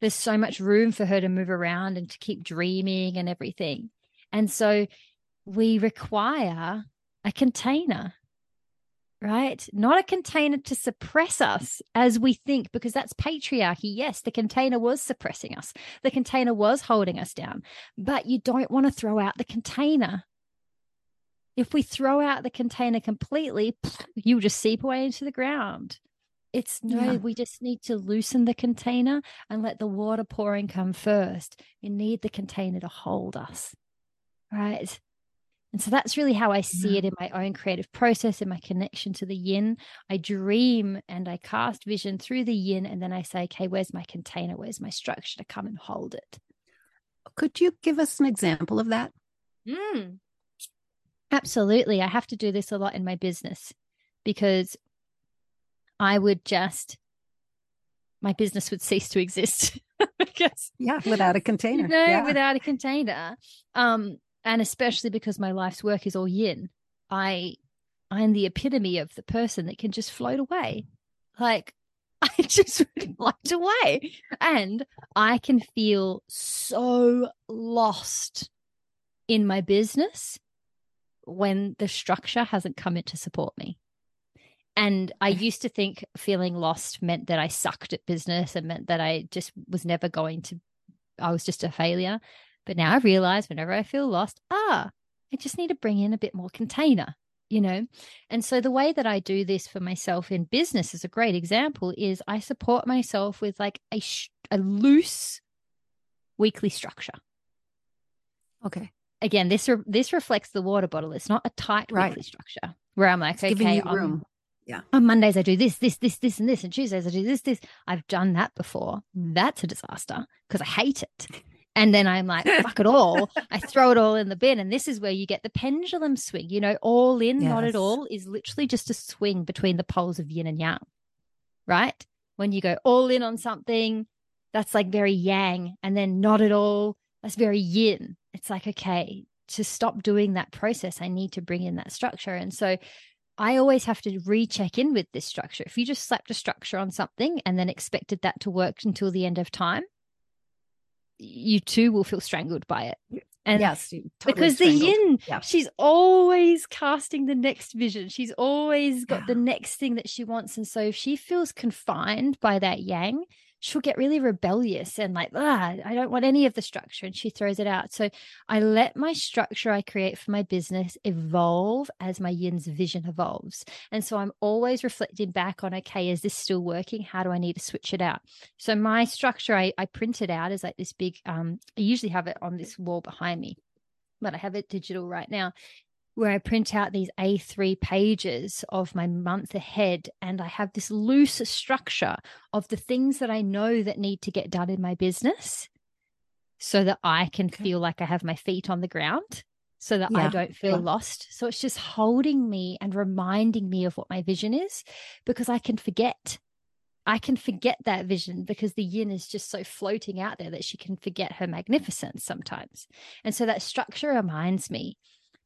There's so much room for her to move around and to keep dreaming and everything. And so we require a container, right? Not a container to suppress us as we think, because that's patriarchy. Yes, the container was suppressing us, the container was holding us down, but you don't want to throw out the container. If we throw out the container completely, you'll just seep away into the ground. It's no, yeah. we just need to loosen the container and let the water pouring come first. We need the container to hold us, right? And so that's really how I see it in my own creative process, in my connection to the yin. I dream and I cast vision through the yin, and then I say, okay, where's my container? Where's my structure to come and hold it? Could you give us an example of that? Mm. Absolutely. I have to do this a lot in my business because I would just, my business would cease to exist. because, yeah, without a container. You know, yeah. without a container. Um, and especially because my life's work is all yin i i'm the epitome of the person that can just float away like i just float away and i can feel so lost in my business when the structure hasn't come in to support me and I used to think feeling lost meant that I sucked at business and meant that I just was never going to, I was just a failure. But now I realize whenever I feel lost, ah, I just need to bring in a bit more container, you know? And so the way that I do this for myself in business is a great example is I support myself with like a, sh- a loose weekly structure. Okay. Again, this re- this reflects the water bottle. It's not a tight right. weekly structure where I'm like, it's okay, I'm, room. Yeah. On Mondays I do this, this, this, this, and this, and Tuesdays I do this, this. I've done that before. That's a disaster because I hate it. And then I'm like, fuck it all. I throw it all in the bin. And this is where you get the pendulum swing. You know, all in, yes. not at all is literally just a swing between the poles of yin and yang, right? When you go all in on something, that's like very yang. And then not at all, that's very yin. It's like, okay, to stop doing that process, I need to bring in that structure. And so I always have to recheck in with this structure. If you just slapped a structure on something and then expected that to work until the end of time, you too will feel strangled by it. And yes, totally because strangled. the yin, yeah. she's always casting the next vision. She's always got yeah. the next thing that she wants. And so if she feels confined by that yang, she'll get really rebellious and like, ah, I don't want any of the structure. And she throws it out. So I let my structure I create for my business evolve as my yin's vision evolves. And so I'm always reflecting back on, okay, is this still working? How do I need to switch it out? So my structure I, I printed out is like this big, um, I usually have it on this wall behind me, but I have it digital right now where I print out these A3 pages of my month ahead and I have this loose structure of the things that I know that need to get done in my business so that I can okay. feel like I have my feet on the ground so that yeah. I don't feel yeah. lost. So it's just holding me and reminding me of what my vision is because I can forget. I can forget that vision because the yin is just so floating out there that she can forget her magnificence sometimes. And so that structure reminds me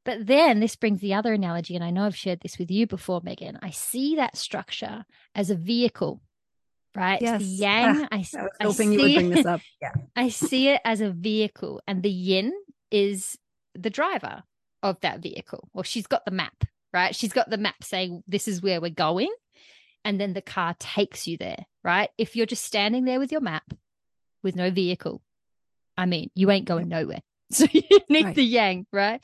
but then this brings the other analogy, and I know I've shared this with you before, Meghan. I see that structure as a vehicle, right? Yes. The yang, I, I was I hoping you would bring this up. Yeah. I see it as a vehicle, and the yin is the driver of that vehicle, Well, she's got the map, right? She's got the map saying this is where we're going, and then the car takes you there, right? If you're just standing there with your map with no vehicle, I mean, you ain't going nowhere. So you need right. the yang, right?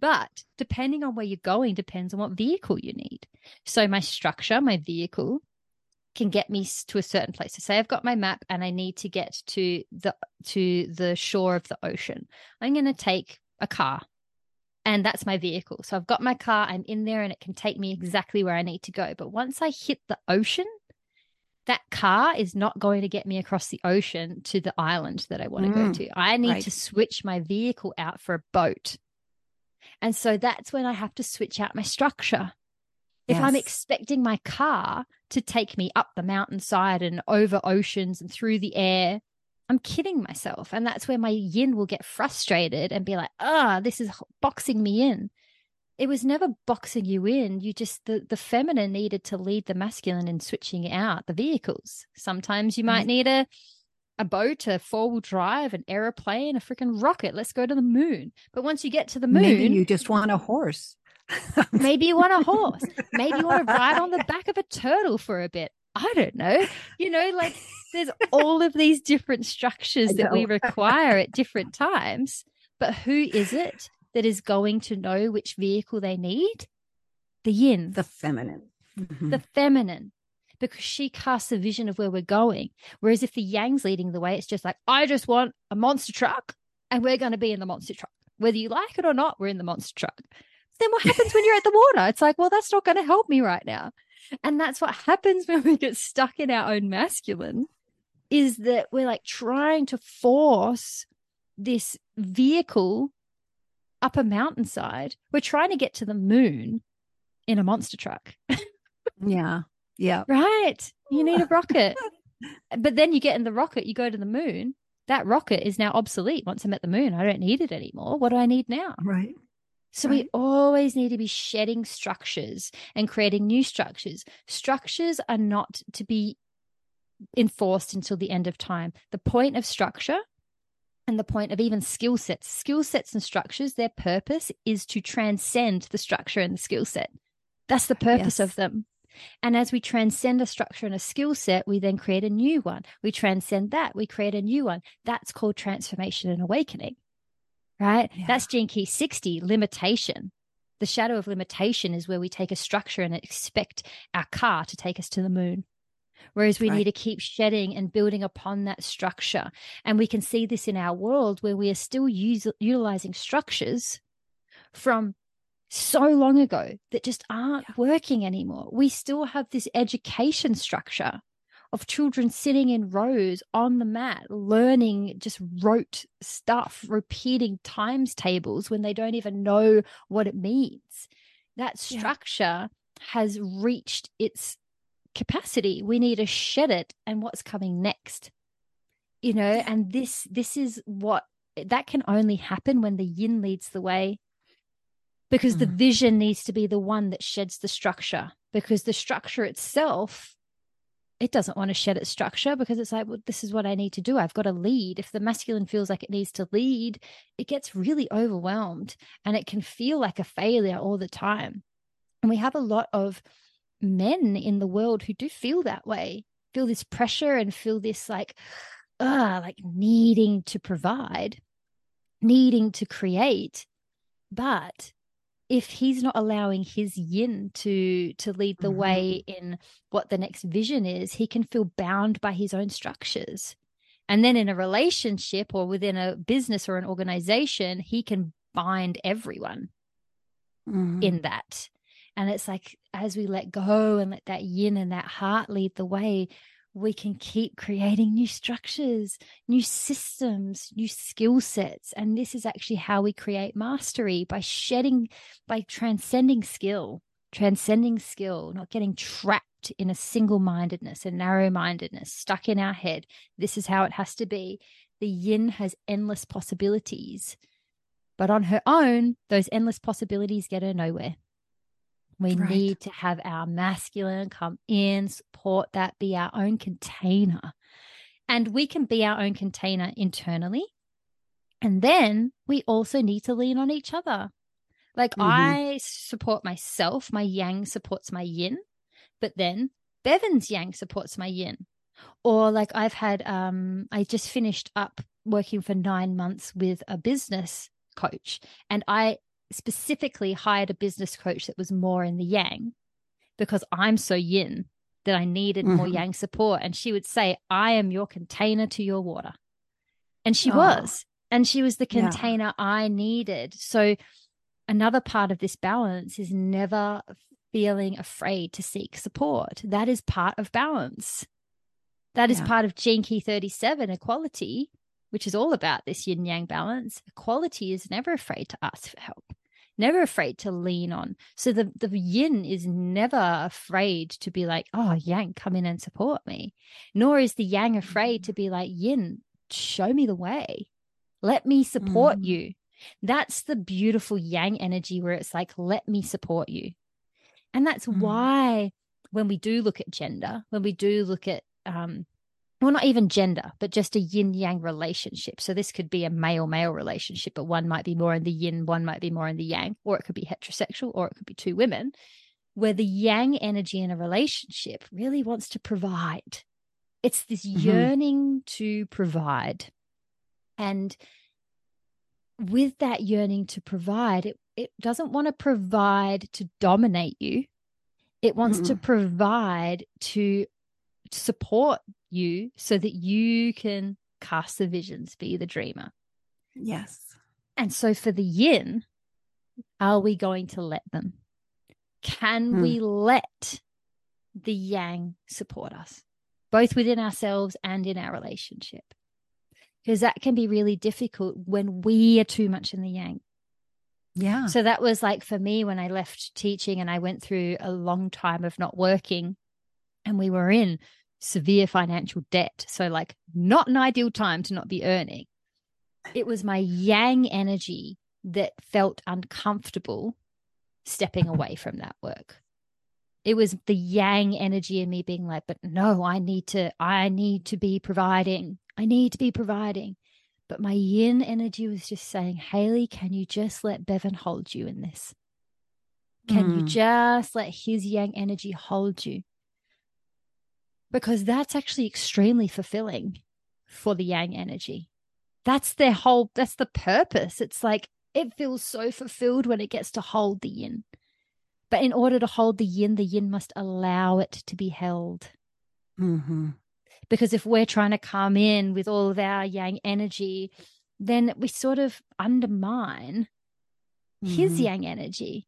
But depending on where you're going, depends on what vehicle you need. So my structure, my vehicle, can get me to a certain place. So say I've got my map and I need to get to the to the shore of the ocean. I'm going to take a car. And that's my vehicle. So I've got my car, I'm in there and it can take me exactly where I need to go. But once I hit the ocean, that car is not going to get me across the ocean to the island that I want to mm, go to. I need right. to switch my vehicle out for a boat. And so that's when I have to switch out my structure. If yes. I'm expecting my car to take me up the mountainside and over oceans and through the air, I'm kidding myself. And that's where my yin will get frustrated and be like, ah, oh, this is boxing me in. It was never boxing you in. You just, the, the feminine needed to lead the masculine in switching out the vehicles. Sometimes you might need a, a boat, a four wheel drive, an aeroplane, a freaking rocket. Let's go to the moon. But once you get to the moon, maybe you just want a horse. maybe you want a horse. Maybe you want to ride on the back of a turtle for a bit. I don't know. You know, like there's all of these different structures that we require at different times. But who is it that is going to know which vehicle they need? The yin, the feminine. Mm-hmm. The feminine because she casts a vision of where we're going. Whereas if the Yang's leading the way, it's just like, I just want a monster truck and we're going to be in the monster truck. Whether you like it or not, we're in the monster truck. Then what happens when you're at the water? It's like, well, that's not going to help me right now. And that's what happens when we get stuck in our own masculine is that we're like trying to force this vehicle up a mountainside. We're trying to get to the moon in a monster truck. yeah. Yeah. Right. You need a rocket. but then you get in the rocket, you go to the moon. That rocket is now obsolete once I'm at the moon. I don't need it anymore. What do I need now? Right. So right. we always need to be shedding structures and creating new structures. Structures are not to be enforced until the end of time. The point of structure and the point of even skill sets, skill sets and structures, their purpose is to transcend the structure and the skill set. That's the purpose yes. of them. And as we transcend a structure and a skill set, we then create a new one. We transcend that, we create a new one. That's called transformation and awakening, right? Yeah. That's Gene Key 60, limitation. The shadow of limitation is where we take a structure and expect our car to take us to the moon. Whereas we right. need to keep shedding and building upon that structure. And we can see this in our world where we are still use, utilizing structures from so long ago that just aren't yeah. working anymore. We still have this education structure of children sitting in rows on the mat, learning just rote stuff, repeating times tables when they don't even know what it means. That structure yeah. has reached its capacity. We need to shed it and what's coming next. You know, and this this is what that can only happen when the yin leads the way because mm. the vision needs to be the one that sheds the structure because the structure itself it doesn't want to shed its structure because it's like well this is what i need to do. I've got to lead. If the masculine feels like it needs to lead it gets really overwhelmed and it can feel like a failure all the time. And we have a lot of men in the world who do feel that way feel this pressure and feel this like uh like needing to provide needing to create. But if he's not allowing his yin to to lead the mm-hmm. way in what the next vision is he can feel bound by his own structures and then in a relationship or within a business or an organization he can bind everyone mm-hmm. in that and it's like as we let go and let that yin and that heart lead the way we can keep creating new structures, new systems, new skill sets. And this is actually how we create mastery by shedding, by transcending skill, transcending skill, not getting trapped in a single mindedness, a narrow mindedness, stuck in our head. This is how it has to be. The yin has endless possibilities. But on her own, those endless possibilities get her nowhere. We right. need to have our masculine come in, support that, be our own container. And we can be our own container internally. And then we also need to lean on each other. Like mm-hmm. I support myself, my yang supports my yin, but then Bevan's yang supports my yin. Or like I've had um I just finished up working for 9 months with a business coach and I specifically hired a business coach that was more in the yang because I'm so yin that I needed mm-hmm. more yang support. And she would say, I am your container to your water. And she oh. was. And she was the container yeah. I needed. So, another part of this balance is never feeling afraid to seek support. That is part of balance. That is yeah. part of Gene Key 37, equality, which is all about this yin yang balance. Equality is never afraid to ask for help never afraid to lean on. So the, the yin is never afraid to be like, oh, yang, come in and support me. Nor is the yang afraid to be like, yin, show me the way. Let me support mm. you. That's the beautiful yang energy where it's like, let me support you. And that's mm. why when we do look at gender, when we do look at um, well, not even gender, but just a yin yang relationship. So this could be a male male relationship, but one might be more in the yin, one might be more in the yang, or it could be heterosexual, or it could be two women, where the yang energy in a relationship really wants to provide. It's this mm-hmm. yearning to provide. And with that yearning to provide, it, it doesn't want to provide to dominate you. It wants mm to provide to support you so that you can cast the visions, be the dreamer. Yes. And so for the yin, are we going to let them? Can mm. we let the yang support us, both within ourselves and in our relationship? Because that can be really difficult when we are too much in the yang. Yeah. So that was like for me when I left teaching and I went through a long time of not working and we were in severe financial debt. So, like, not an ideal time to not be earning. It was my yang energy that felt uncomfortable stepping away from that work. It was the yang energy in me being like, but no, I need to, I need to be providing. I need to be providing. But my yin energy was just saying, Hayley, can you just let Bevan hold you in this? Can mm. you just let his yang energy hold you? Because that's actually extremely fulfilling for the yang energy. That's their whole, that's the purpose. It's like it feels so fulfilled when it gets to hold the yin. But in order to hold the yin, the yin must allow it to be held. Mm-hmm. Because if we're trying to come in with all of our yang energy, then we sort of undermine mm-hmm. his yang energy.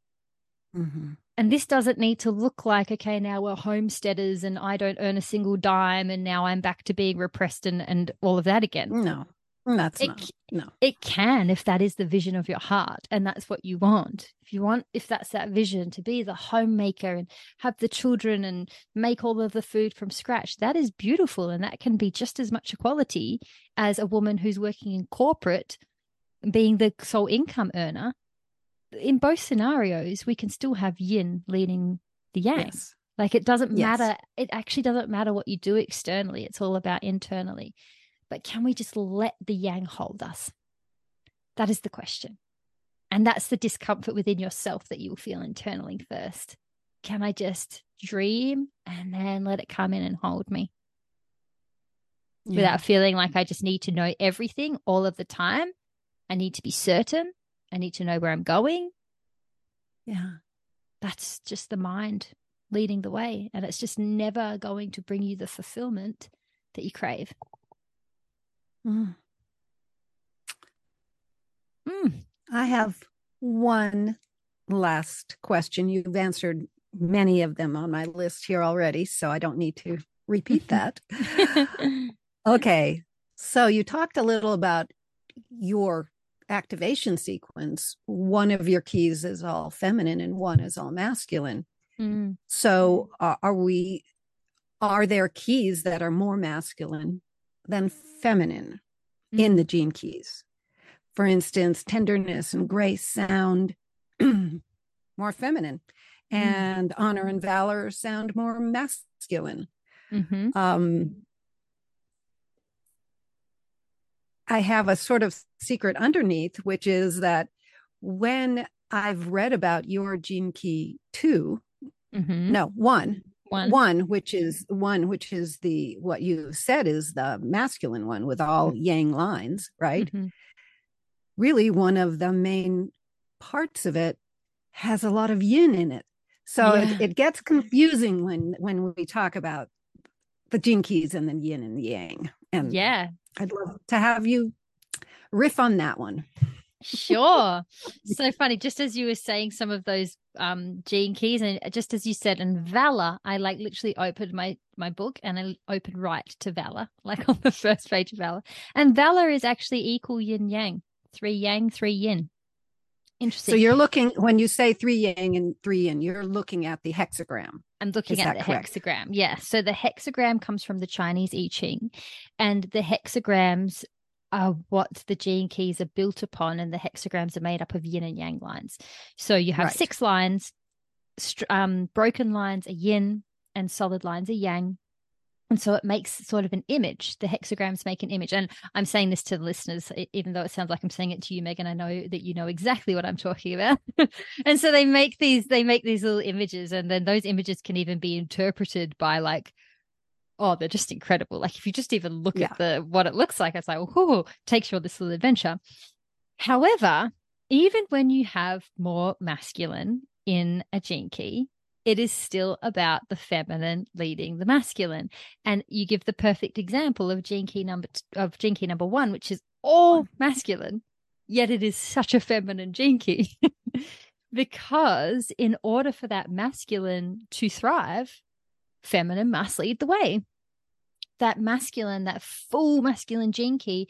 Mm-hmm. And this doesn't need to look like okay now we're homesteaders and i don't earn a single dime and now i'm back to being repressed and, and all of that again. No that's it, not no. it can if that is the vision of your heart and that's what you want. If you want if that's that vision to be the homemaker and have the children and make all of the food from scratch that is beautiful and that can be just as much equality as a woman who's working in corporate being the sole income earner in both scenarios, we can still have yin leading the yang. Yes. Like it doesn't yes. matter. It actually doesn't matter what you do externally. It's all about internally. But can we just let the yang hold us? That is the question. And that's the discomfort within yourself that you will feel internally first. Can I just dream and then let it come in and hold me? yeah. without feeling like I just need to know everything all of the time. I need to be certain. I need to know where I'm going. Yeah. That's just the mind leading the way. And it's just never going to bring you the fulfillment that you crave. Mm. Mm. I have one last question. You've answered many of them on my list here already, so I don't need to repeat that. okay. So you talked a little about your activation sequence. One of your keys is all feminine and one is all masculine. Mm. So uh, are we are there keys that are more masculine than feminine mm. in the gene keys? For instance, tenderness and grace sound more feminine mm. and honor and valor sound more masculine. Mm-hmm. Um, I have a sort of secret underneath, which is that when I've read about your gene key 2 mm-hmm. no, one, one, one, which is one, which is the what you said is the masculine one with all mm-hmm. yang lines, right? Mm-hmm. Really, one of the main parts of it has a lot of yin in it. So yeah. it, it gets confusing when when we talk about the gene keys and the yin and the yang. And yeah, I'd love to have you riff on that one. sure. so funny. Just as you were saying some of those um gene keys, and just as you said, and valor, I like literally opened my my book and I opened right to valor, like on the first page of valor. And valor is actually equal yin yang, three yang, three yin. Interesting. So you're looking when you say three yang and three yin, you're looking at the hexagram. I'm looking Is at the correct? hexagram. Yeah. So the hexagram comes from the Chinese I Ching, and the hexagrams are what the gene keys are built upon, and the hexagrams are made up of yin and yang lines. So you have right. six lines, um, broken lines are yin, and solid lines are yang. And so it makes sort of an image. The hexagrams make an image. And I'm saying this to the listeners, even though it sounds like I'm saying it to you, Meghan. I know that you know exactly what I'm talking about. and so they make these, they make these little images, and then those images can even be interpreted by like, oh, they're just incredible. Like if you just even look yeah. at the what it looks like, it's like, oh, takes you on this little adventure. However, even when you have more masculine in a gene key, it is still about the feminine leading the masculine. And you give the perfect example of gene key number of gene key number one, which is all masculine, yet it is such a feminine gene key. because in order for that masculine to thrive, feminine must lead the way. That masculine, that full masculine gene key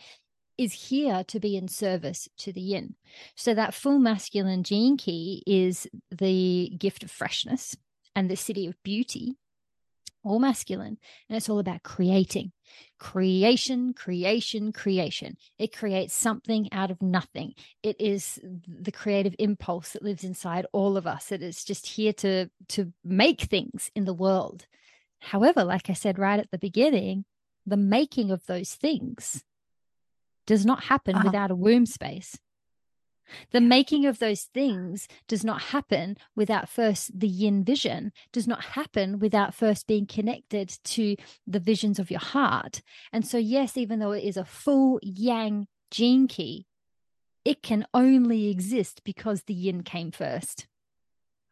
is here to be in service to the yin. So that full masculine gene key is the gift of freshness and the siddhi of beauty, all masculine. And it's all about creating, creation, creation, creation. It creates something out of nothing. It is the creative impulse that lives inside all of us. It is just here to, to make things in the world. However, like I said right at the beginning, the making of those things does not happen uh-huh. without a womb space. The making of those things does not happen without first the yin vision, does not happen without first being connected to the visions of your heart. And so, yes, even though it is a full yang gene key, it can only exist because the yin came first.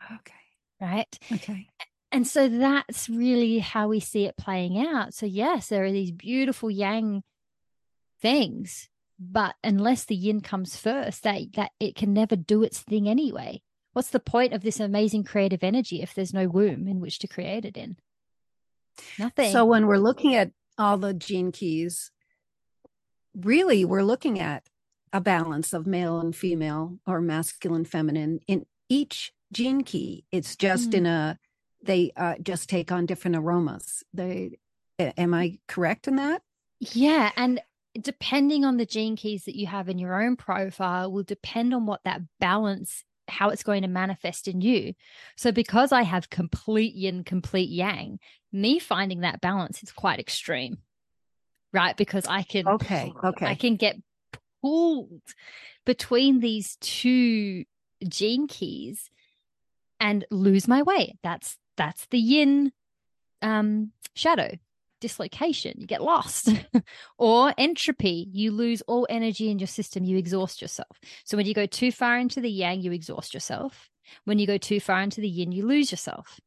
Okay. Right. Okay. And so that's really how we see it playing out. So, yes, there are these beautiful yang things but unless the yin comes first that that it can never do its thing anyway. What's the point of this amazing creative energy if there's no womb in which to create it in? Nothing. So when we're looking at all the gene keys really we're looking at a balance of male and female or masculine feminine in each gene key. It's just mm. in a they uh, just take on different aromas. They am i correct in that? Yeah and depending on the gene keys that you have in your own profile will depend on what that balance how it's going to manifest in you. So because I have complete yin, complete yang, me finding that balance is quite extreme. Right? Because I can Okay, okay. I can get pulled between these two gene keys and lose my way. That's that's the yin um shadow dislocation, you get lost. or entropy, you lose all energy in your system, you exhaust yourself. So when you go too far into the yang, you exhaust yourself. When you go too far into the yin, you lose yourself.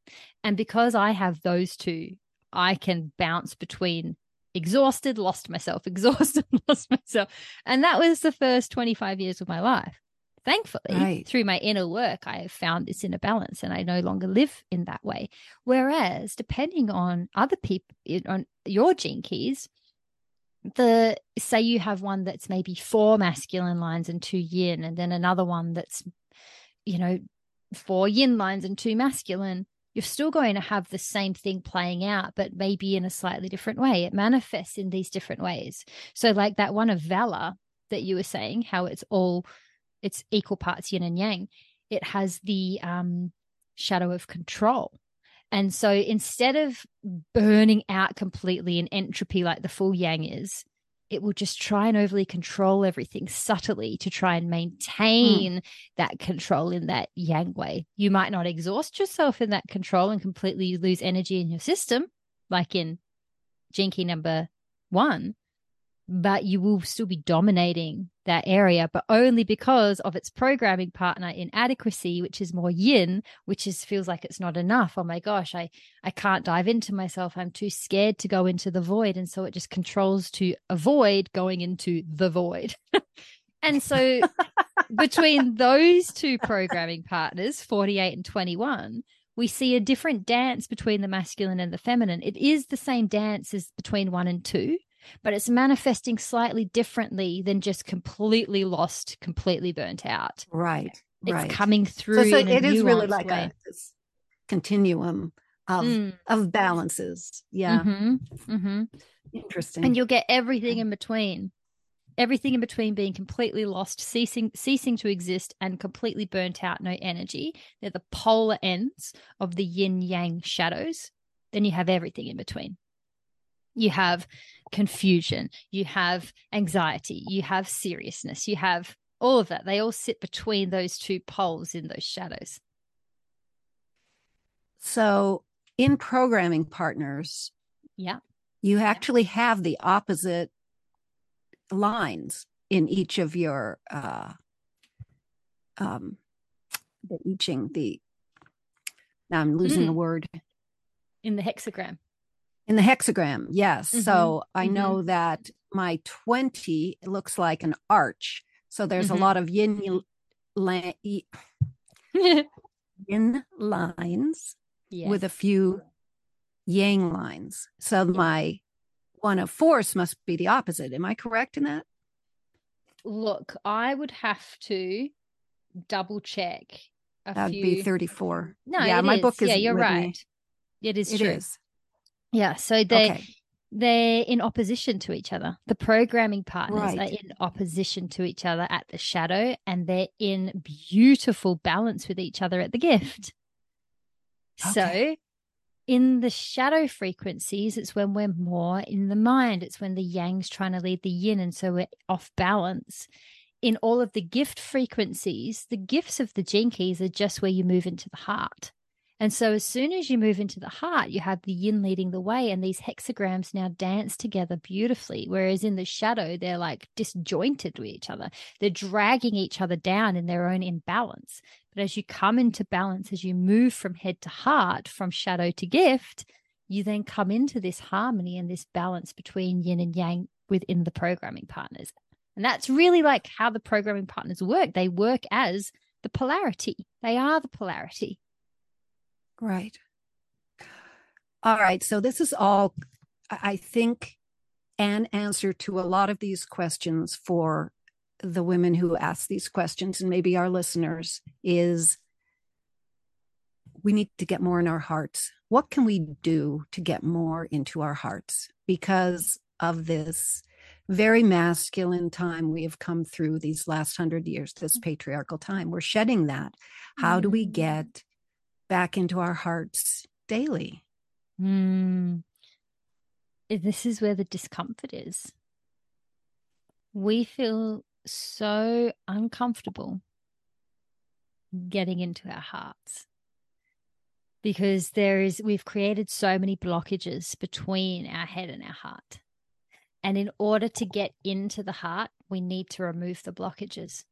And because I have those two, I can bounce between exhausted, lost myself, exhausted, lost myself. And that was the first 25 years of my life. Thankfully, right. through my inner work, I have found this inner balance and I no longer live in that way. Whereas, depending on other people, on your gene keys, the say you have one that's maybe four masculine lines and two yin, and then another one that's, you know, four yin lines and two masculine, you're still going to have the same thing playing out, but maybe in a slightly different way. It manifests in these different ways. So, like that one of valor that you were saying, how it's all it's equal parts yin and yang. It has the um, shadow of control. And so instead of burning out completely in entropy like the full yang is, it will just try and overly control everything subtly to try and maintain mm. that control in that yang way. You might not exhaust yourself in that control and completely lose energy in your system, like in Gene Key number one, but you will still be dominating that area, but only because of its programming partner inadequacy, which is more yin, which is feels like it's not enough. Oh my gosh, I I can't dive into myself. I'm too scared to go into the void, and so it just controls to avoid going into the void. and so between those two programming partners, 48 and 21, we see a different dance between the masculine and the feminine. It is the same dance as between one and two, but it's manifesting slightly differently than just completely lost, completely burnt out. Right. It's right. coming through. So, so it is really like way. a continuum of mm. of balances. Yeah. Mm-hmm. Mm-hmm. Interesting. And you'll get everything in between. Everything in between being completely lost, ceasing ceasing to exist, and completely burnt out, no energy. They're the polar ends of the yin yang shadows. Then you have everything in between you have confusion, you have anxiety, you have seriousness, you have all of that. They all sit between those two poles in those shadows. So, in programming partners, yeah, you actually have the opposite lines in each of your uh um the I Ching the now I'm losing mm. the word in the hexagram in the hexagram, yes. Mm-hmm. So I mm-hmm. know that my 20 looks like an arch. So there's mm-hmm. a lot of yin, la- yin lines yes. with a few yang lines. So my one of force must be the opposite. Am I correct in that? Look, I would have to double check. That'd few... be 34. No, yeah, my is. book is. Yeah, you're right. Me. It is it true. Is. Yeah. So they okay. they're in opposition to each other. The programming partners right. are in opposition to each other at the shadow, and they're in beautiful balance with each other at the gift. Okay. So in the shadow frequencies, it's when we're more in the mind. It's when the yang's trying to lead the yin, and so we're off balance. In all of the gift frequencies, the gifts of the gene keys are just where you move into the heart. And so, as soon as you move into the heart, you have the yin leading the way, and these hexagrams now dance together beautifully. Whereas in the shadow, they're like disjointed with each other, they're dragging each other down in their own imbalance. But as you come into balance, as you move from head to heart, from shadow to gift, you then come into this harmony and this balance between yin and yang within the programming partners. And that's really like how the programming partners work. They work as the polarity, they are the polarity. Right. All right. So this is all, I think, an answer to a lot of these questions for the women who ask these questions and maybe our listeners is we need to get more in our hearts. What can we do to get more into our hearts because of this very masculine time we have come through these last hundred years, this patriarchal time? We're shedding that. How do we mm. get back into our hearts daily. Mm. This is where the discomfort is. We feel so uncomfortable getting into our hearts. because there is we've created so many blockages between our head and our heart. And in order to get into the heart, we need to remove the blockages.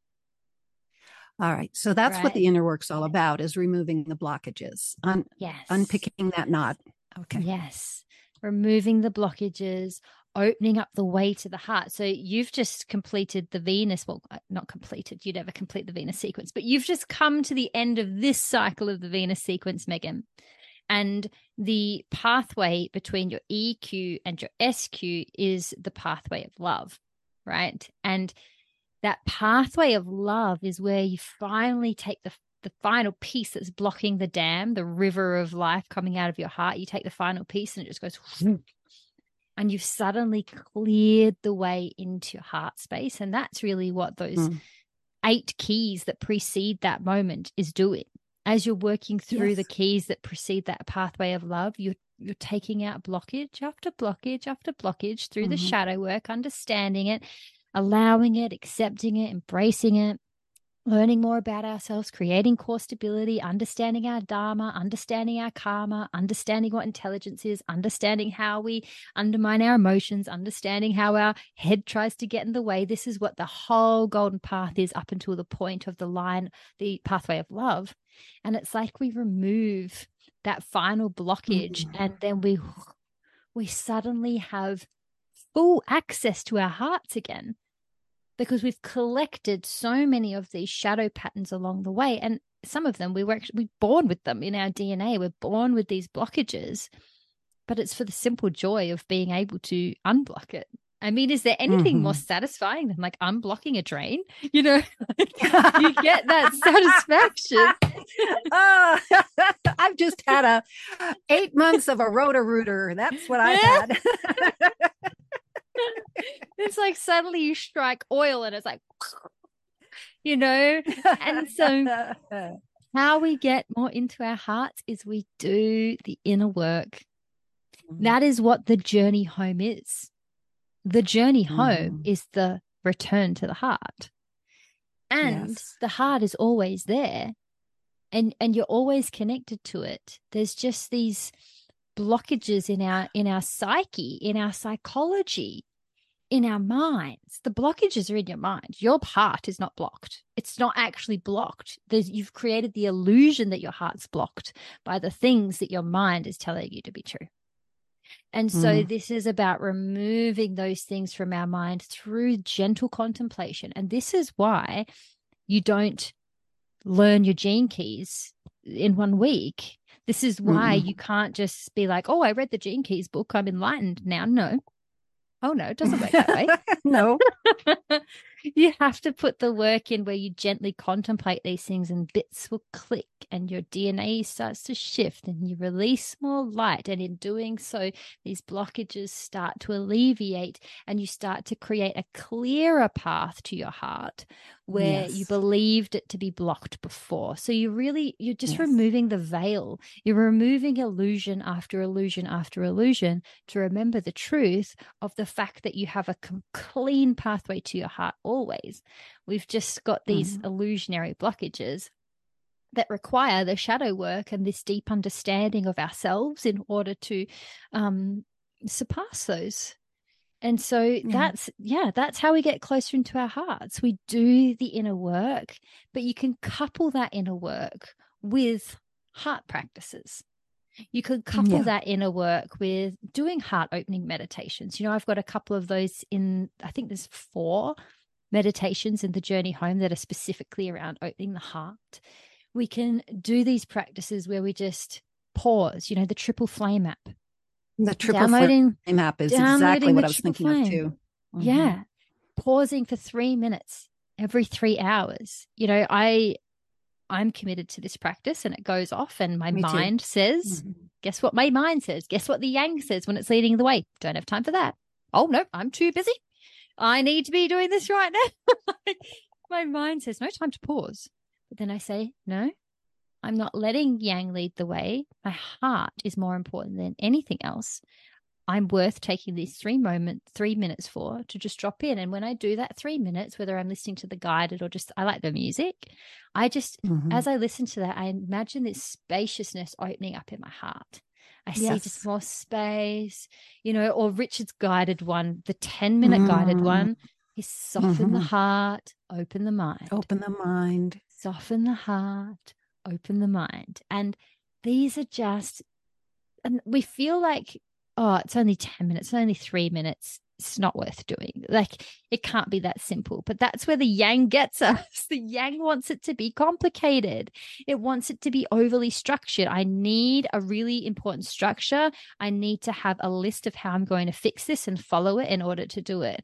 All right. So that's right. what the inner work's all about is removing the blockages. Un- yes. Unpicking that knot. Okay. Yes. Removing the blockages, opening up the way to the heart. So you've just completed the Venus, well, uh, not completed, you never complete the Venus sequence, but you've just come to the end of this cycle of the Venus sequence, Meghan. And the pathway between your EQ and your SQ is the pathway of love, right? And that pathway of love is where you finally take the the final piece that's blocking the dam, the river of life coming out of your heart. You take the final piece and it just goes and you've suddenly cleared the way into your heart space. And that's really what those mm. eight keys that precede that moment is doing. As you're working through yes. the keys that precede that pathway of love, you're you're taking out blockage after blockage after blockage through mm-hmm. the shadow work, understanding it, allowing it, accepting it, embracing it, learning more about ourselves, creating core stability, understanding our dharma, understanding our karma, understanding what intelligence is, understanding how we undermine our emotions, understanding how our head tries to get in the way. This is what the whole golden path is up until the point of the line, the pathway of love. And it's like we remove that final blockage mm-hmm. and then we we suddenly have full access to our hearts again because we've collected so many of these shadow patterns along the way and some of them we were actually we're born with them in our dna we're born with these blockages but it's for the simple joy of being able to unblock it I mean, is there anything mm-hmm. more satisfying than like unblocking a drain? You know, you get that satisfaction. oh, I've just had a eight months of a Roto-Rooter. That's what I've had like suddenly you strike oil and it's like, you know? And so, how we get more into our hearts is we do the inner work. That is what the journey home is. The journey home mm. is the return to the heart. And yes. the heart is always there. And and you're always connected to it. There's just these blockages in our in our psyche in our psychology in our minds the blockages are in your mind your heart is not blocked it's not actually blocked There's, you've created the illusion that your heart's blocked by the things that your mind is telling you to be true and so mm. this is about removing those things from our mind through gentle contemplation and this is why you don't learn your gene keys in one week this is why mm-hmm. you can't just be like, oh, I read the Gene Keys book. I'm enlightened now. No. Oh, no, it doesn't work that way. no. you have to put the work in where you gently contemplate these things and bits will click and your DNA starts to shift and you release more light. And in doing so, these blockages start to alleviate and you start to create a clearer path to your heart where yes. you believed it to be blocked before. So you really, you're just yes. removing the veil. You're removing illusion after illusion after illusion to remember the truth of the fact that you have a clean pathway to your heart always. We've just got these mm-hmm. illusionary blockages that require the shadow work and this deep understanding of ourselves in order to um, surpass those. And so yeah. that's, yeah, that's how we get closer into our hearts. We do the inner work, but you can couple that inner work with heart practices. You could couple yeah. that inner work with doing heart opening meditations. You know, I've got a couple of those in, I think there's four meditations in the journey home that are specifically around opening the heart. We can do these practices where we just pause, you know, the triple flame app. The triple flame app is exactly what I was thinking flame. of too. Mm-hmm. Yeah. Pausing for three minutes every three hours. You know, I I'm committed to this practice and it goes off and my Me mind too. says, mm-hmm. guess what my mind says? Guess what the yang says when it's leading the way? Don't have time for that. Oh no, I'm too busy. I need to be doing this right now. my mind says, no time to pause. But then I say, no, I'm not letting Yang lead the way. My heart is more important than anything else. I'm worth taking these three moments, three minutes for to just drop in. And when I do that three minutes, whether I'm listening to the guided or just I like the music, I just, mm-hmm. as I listen to that, I imagine this spaciousness opening up in my heart. I yes. see just more space, you know, or Richard's guided one, the 10 minute mm. guided one is soften mm-hmm. the heart, open the mind. Open the mind. Soften the heart, open the mind. And these are just, and we feel like, oh, it's only 10 minutes, it's only three minutes it's not worth doing. Like it can't be that simple. But that's where the yang gets us. The yang wants it to be complicated. It wants it to be overly structured. I need a really important structure. I need to have a list of how I'm going to fix this and follow it in order to do it.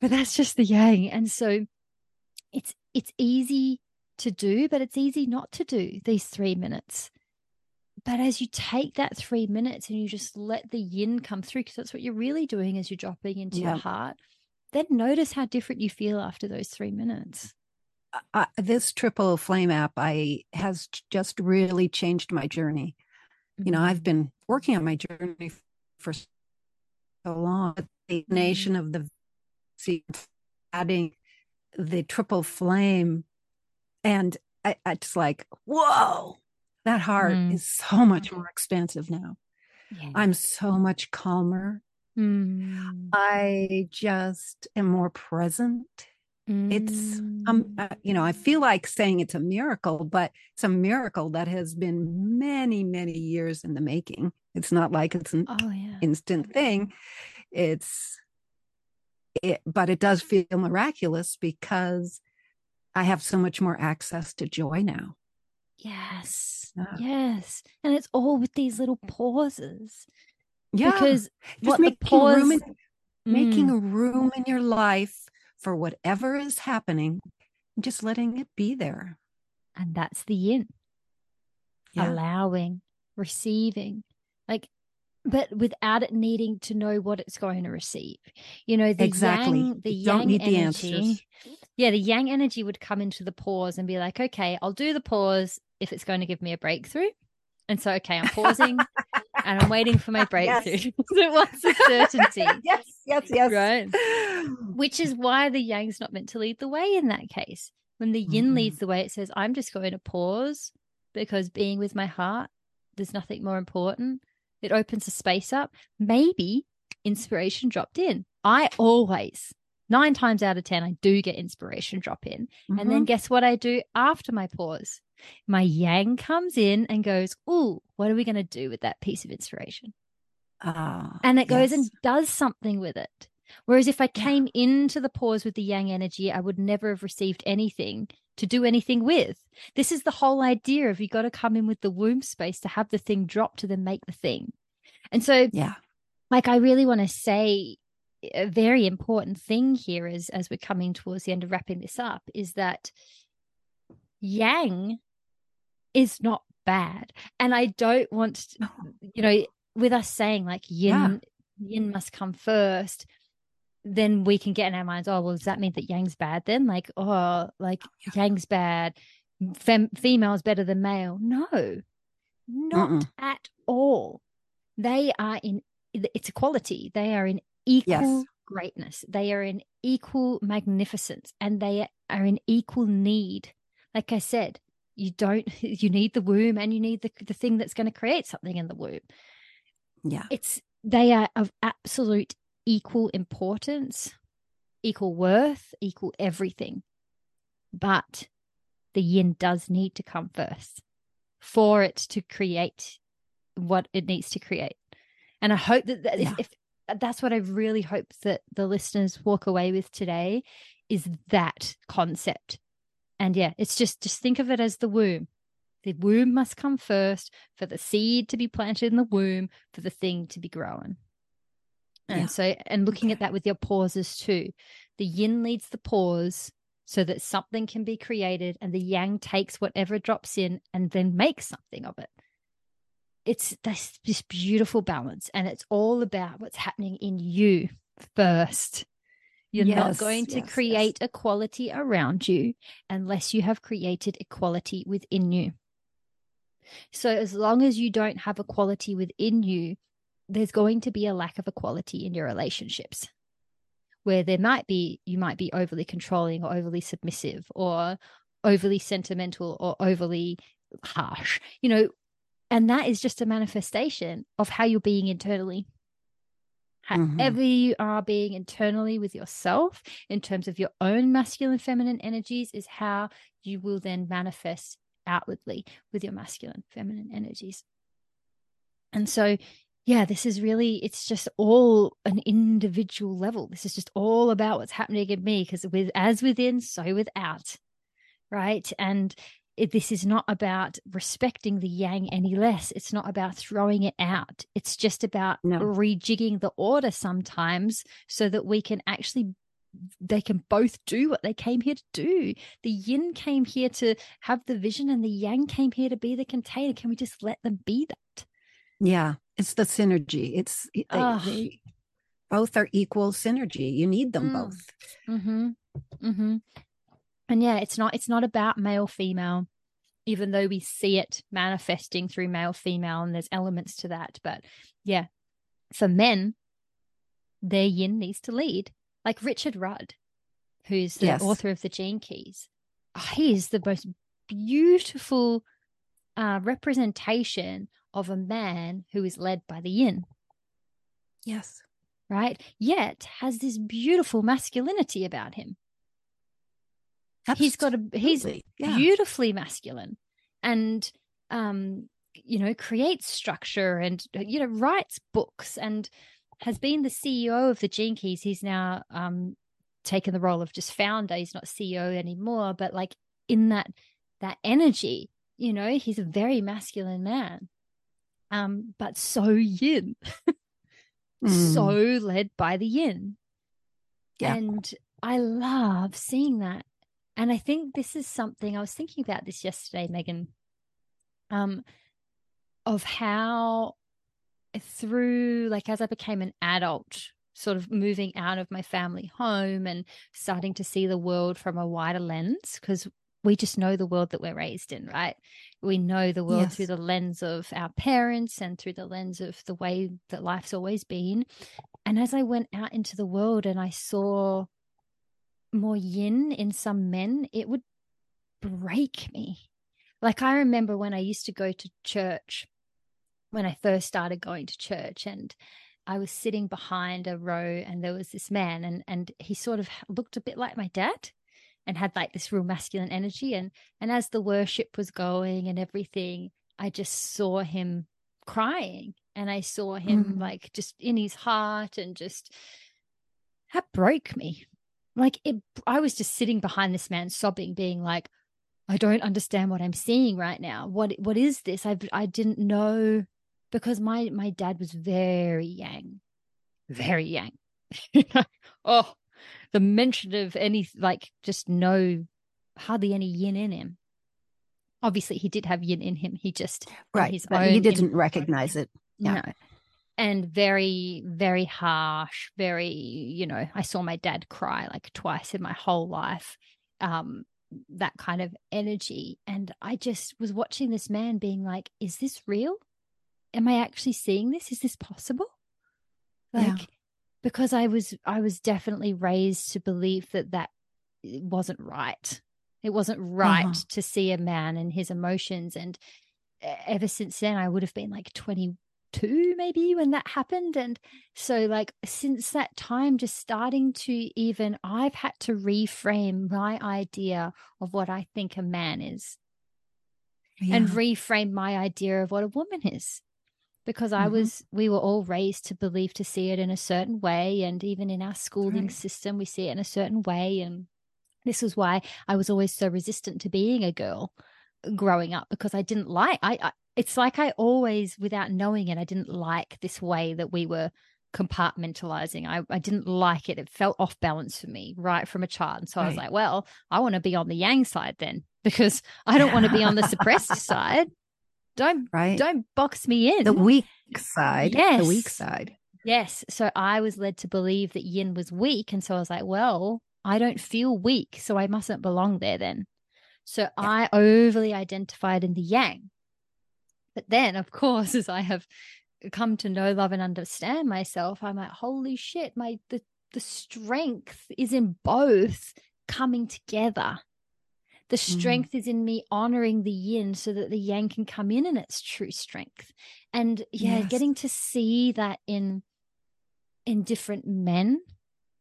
But that's just the yang. And so it's it's easy to do, but it's easy not to do these three minutes. But as you take that three minutes and you just let the yin come through, because that's what you're really doing as you're dropping into yeah. your heart, then notice how different you feel after those three minutes. Uh, this triple flame app I has just really changed my journey. You know, I've mm-hmm. been working on my journey for so long. The mm-hmm. nation of the adding the triple flame, and I, it's like, whoa, that heart mm. is so much more expansive now. Yeah. I'm so much calmer. Mm. I just am more present. Mm. It's um uh, you know, I feel like saying it's a miracle, but it's a miracle that has been many many years in the making. It's not like it's an oh, yeah. instant thing. It's it, but it does feel miraculous because I have so much more access to joy now. Yes. Yeah. Yes. And it's all with these little pauses. Yeah. Because just making pause... room in, mm. making a room in your life for whatever is happening, just letting it be there. And that's the yin. Yeah. Allowing, receiving. Like but without it needing to know what it's going to receive. You know, the exactly. yang, the you yang energy. The yeah, the yang energy would come into the pause and be like, okay, I'll do the pause if it's going to give me a breakthrough. And so, okay, I'm pausing and I'm waiting for my breakthrough. Yes. it wants a certainty. yes, yes, yes. Right. Which is why the yang's not meant to lead the way in that case. When the yin mm-hmm. leads the way, it says, I'm just going to pause because being with my heart, there's nothing more important. It opens a space up. Maybe inspiration dropped in. I always, nine times out of 10, I do get inspiration drop in. Mm-hmm. And then mm-hmm. guess what I do after my pause? My yang comes in and goes, Ooh, what are we going to do with that piece of inspiration? Ah, and it goes yes. and does something with it. Whereas if I came into the pause with the yang energy, I would never have received anything to do anything with. This is the whole idea of you got to come in with the womb space to have the thing drop to then make the thing. And so, yeah, like I really want to say a very important thing here is as we're coming towards the end of wrapping this up is that yang is not bad. And I don't want, to, you know, with us saying like yin, yeah. yin must come first then we can get in our minds, oh, well, does that mean that Yang's bad then? Like, oh, like oh, yeah. Yang's bad, Fem- female is better than male. No, not Mm-mm. at all. They are in, it's equality. They are in equal yes. greatness. They are in equal magnificence and they are in equal need. Like I said, you don't, you need the womb and you need the, the thing that's going to create something in the womb. Yeah. It's, they are of absolute equal importance, equal worth, equal everything. But the yin does need to come first for it to create what it needs to create. And I hope that, that yeah. if, if that's what I really hope that the listeners walk away with today is that concept. And yeah, it's just just think of it as the womb. The womb must come first for the seed to be planted in the womb for the thing to be growing. And yeah. so, and looking okay. at that with your pauses too, the yin leads the pause so that something can be created, and the yang takes whatever drops in and then makes something of it. It's this, this beautiful balance, and it's all about what's happening in you first. You're yes, not going to yes, create yes. equality around you unless you have created equality within you. So, as long as you don't have equality within you, there's going to be a lack of equality in your relationships where there might be you might be overly controlling or overly submissive or overly sentimental or overly harsh you know and that is just a manifestation of how you're being internally Mhm. however you are being internally with yourself in terms of your own masculine feminine energies is how you will then manifest outwardly with your masculine feminine energies and so yeah this is really it's just all an individual level. This is just all about what's happening in me because with as within so without right? And it, this is not about respecting the yang any less. It's not about throwing it out. It's just about No. rejigging the order sometimes so that we can actually they can both do what they came here to do. The yin came here to have the vision and the yang came here to be the container. Can we just let them be that? Yeah, it's the synergy. It's they, they both are equal synergy. You need them Mm. both. Mm-hmm. Mm-hmm. And yeah, it's not it's not about male female, even though we see it manifesting through male female, and there's elements to that. But yeah, for men, their yin needs to lead. Like Richard Rudd, who's the Yes. author of the Gene Keys. Oh, he is the most beautiful uh, representation of a man who is led by the yin Yes. right? Yet has this beautiful masculinity about him. He's got a he's yeah. beautifully masculine and um you know creates structure and you know writes books and has been the CEO of the Gene Keys. He's now um taken the role of just founder. He's not CEO anymore, but like in that that energy, you know, he's a very masculine man. Um, but so yin Mm. so led by the yin. Yeah. And I love seeing that. And I think this is something I was thinking about this yesterday, Meghan, um, of how through like as I became an adult, sort of moving out of my family home and starting to see the world from a wider lens, because we just know the world that we're raised in, right? We know the world Yes. through the lens of our parents and through the lens of the way that life's always been. And as I went out into the world and I saw more yin in some men, it would break me. Like I remember when I used to go to church, when I first started going to church, and I was sitting behind a row, and there was this man, and and he sort of looked a bit like my dad, and had like this real masculine energy, and and as the worship was going and everything, I just saw him crying, and I saw him Mm. like just in his heart, and just that broke me. Like it, I was just sitting behind this man, sobbing, being like, I don't understand what I'm seeing right now. What what is this? I I didn't know because my my dad was very yang, very yang. oh, the mention of any like just no hardly any yin in him. Obviously, he did have yin in him. He just Right. But he didn't recognize it. Yeah. no. And very, very harsh, very, you know, I saw my dad cry like twice in my whole life. Um, that kind of energy. And I just was watching this man being like, is this real? Am I actually seeing this? Is this possible? Like, Yeah. Because I was, I was definitely raised to believe that that wasn't right. It wasn't right Uh-huh. to see a man and his emotions. And e- ever since then, I would have been like 22 maybe when that happened. And so, like, since that time, just starting to even, I've had to reframe my idea of what I think a man is and reframe my idea of what a woman is because I Mhm. was we were all raised to believe to see it in a certain way and even in our schooling Right. system we see it in a certain way and this was why I was always so resistant to being a girl growing up because I didn't like I, I it's like I always without knowing it I didn't like this way that we were compartmentalizing. I, I didn't like it. It felt off balance for me right from a child. And so I was like well I want to be on the yang side then because I don't want to be on the suppressed side don't right. don't box me in the weak side. Yes. The weak side. Yes. So I was led to believe that yin was weak. And so I was like, well, I don't feel weak. So I mustn't belong there then. So I overly identified in the yang. But then, of course, as I have come to know, love, and understand myself, I'm like, holy shit, my the the strength is in both coming together. The mm-hmm. strength mm. is in me honoring the yin so that the yang can come in in its true strength. And yeah, yes. getting to see that in in different men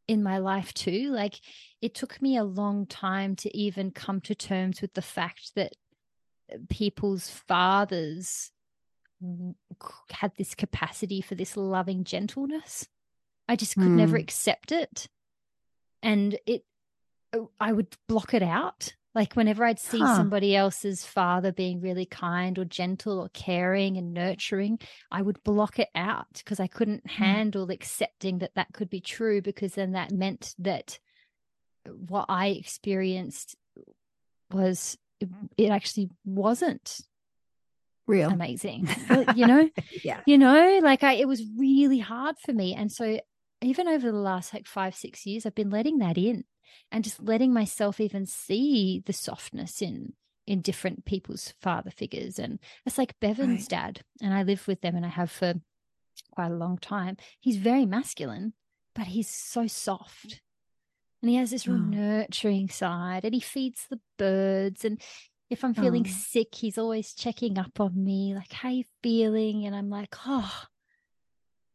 in my life too. Like it took me a long time to even come to terms with the fact that people's fathers had this capacity for this loving gentleness. I just could mm. never accept it. And it, oh, I would block it out. Like whenever I'd see huh. somebody else's father being really kind or gentle or caring and nurturing, I would block it out because I couldn't mm. handle accepting that that could be true because then that meant that what I experienced was it actually wasn't real. amazing. You know? Yeah. You know? Like i it was really hard for me. And so even over the last like five six years i've been letting that in and just letting myself even see the softness in in different people's father figures and it's like bevan's right. dad and i live with them and i have for quite a long time he's very masculine but he's so soft and he has this real oh. nurturing side and he feeds the birds and if I'm feeling oh. sick, he's always checking up on me, like, how you feeling? And I'm like, oh,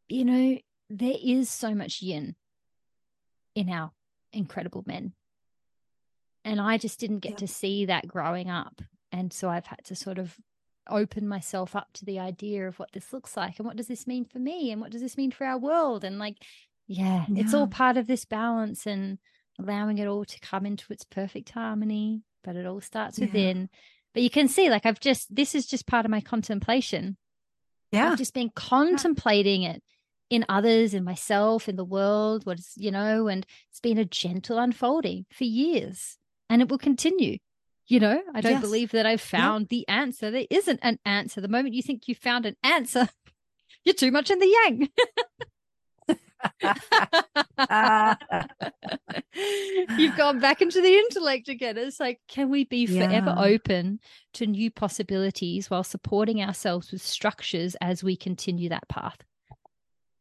you know, there is so much yin in our incredible men. And I just didn't get yeah. to see that growing up. And so I've had to sort of open myself up to the idea of what this looks like and what does this mean for me and what does this mean for our world. And like, yeah, yeah. it's all part of this balance and allowing it all to come into its perfect harmony but it all starts within. But you can see, like, I've just, this is just part of my contemplation. Yeah. I've just been contemplating it in others, in myself, in the world, what is, you know, and it's been a gentle unfolding for years and it will continue. You know, I don't yes. believe that I've found the answer. There isn't an answer. The moment you think you found an answer, you're too much in the yang. You've gone back into the intellect again. It's like, can we be forever yeah. open to new possibilities while supporting ourselves with structures as we continue that path?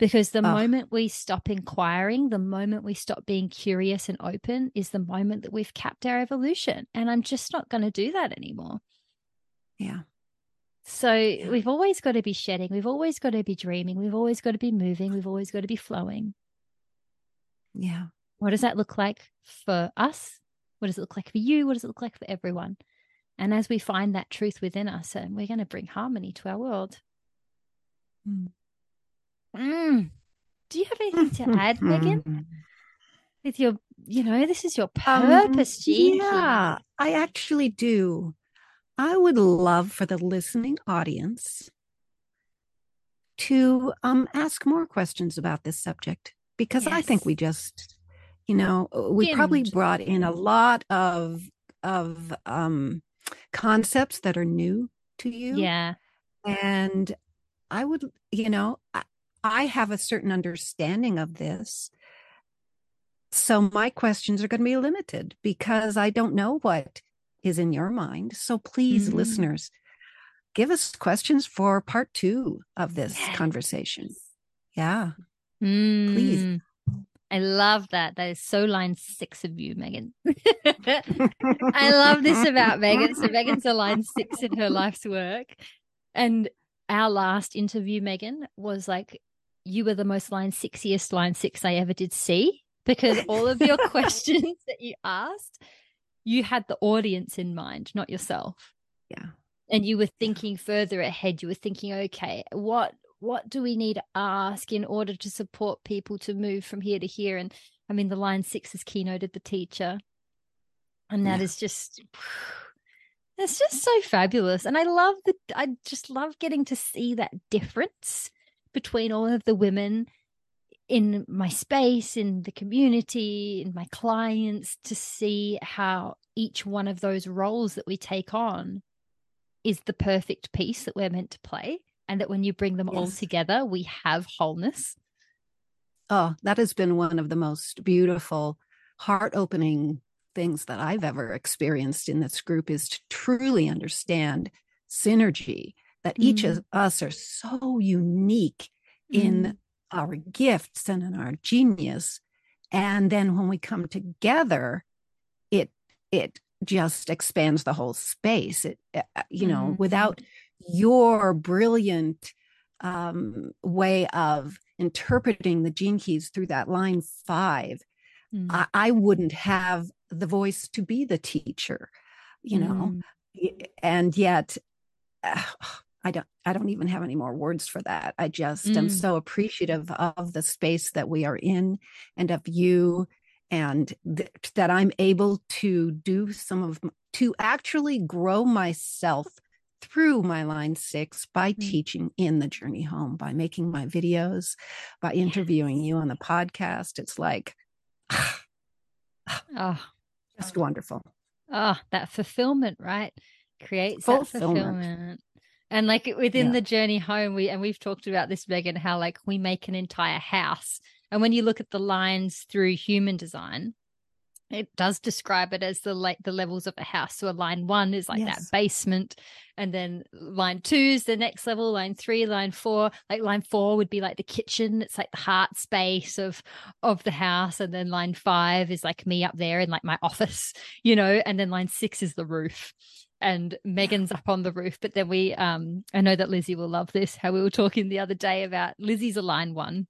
Because the oh. moment we stop inquiring, the moment we stop being curious and open, is the moment that we've capped our evolution. And I'm just not going to do that anymore. Yeah. So yeah. we've always got to be shedding. We've always got to be dreaming. We've always got to be moving. We've always got to be flowing. Yeah. What does that look like for us? What does it look like for you? What does it look like for everyone? And as we find that truth within us, and we're going to bring harmony to our world. Mm. Mm. Do you have anything to add, Meghan? With your, you know, this is your um, purpose, um, Yeah, I actually do. I would love for the listening audience to um, ask more questions about this subject because yes. I think we just, you know, we probably brought in a lot of of um, concepts that are new to you. Yeah, and I would, you know, I, I have a certain understanding of this. So my questions are going to be limited because I don't know what is in your mind. So please, mm-hmm. listeners, give us questions for part two of this yes. conversation. Yeah. Mm. Please. I love that. That is so line six of you, Meghan. I love this about Meghan. So Meghan's a line six in her life's work. And our last interview, Meghan, was like, you were the most line sixiest line six I ever did see because all of your questions that you asked you had the audience in mind, not yourself. Yeah. And you were thinking further ahead. You were thinking, okay, what what do we need to ask in order to support people to move from here to here? And I mean, the line six is keynoted the teacher. And that yeah. is just it's just so fabulous. And I love the I just love getting to see that difference between all of the women in my space, in the community, in my clients to see how each one of those roles that we take on is the perfect piece that we're meant to play. And that when you bring them yes. all together, we have wholeness. Oh, that has been one of the most beautiful, heart opening things that I've ever experienced in this group is to truly understand synergy that each Mm. of us are so unique in Mm. our gifts and in our genius. And then when we come together, it it just expands the whole space. It uh, you know, Mhm. without your brilliant um, way of interpreting the gene keys through that line five, Mm. I, I wouldn't have the voice to be the teacher, you know, Mm. And yet uh, I don't I don't even have any more words for that. I just am Mm. so appreciative of the space that we are in and of you and th- that I'm able to do some of to actually grow myself through my line 6 by Mm. teaching in the journey home by making my videos by interviewing you on the podcast it's like Oh, just wonderful oh, that fulfillment, right? Creates Fulfillment. that fulfillment. And like within Yeah. the journey home, we and we've talked about this, Meghan, how like we make an entire house. And when you look at the lines through human design, it does describe it as the like the levels of a house. So a line one is like Yes. that basement, and then line two is the next level. Line three, line four, like line four would be like the kitchen. It's like the heart space of of the house, and then line five is like me up there in like my office, you know. And then line six is the roof. And Meghan's up on the roof, but then we, um, I know that Lizzie will love this. How we were talking the other day about Lizzie's a line one,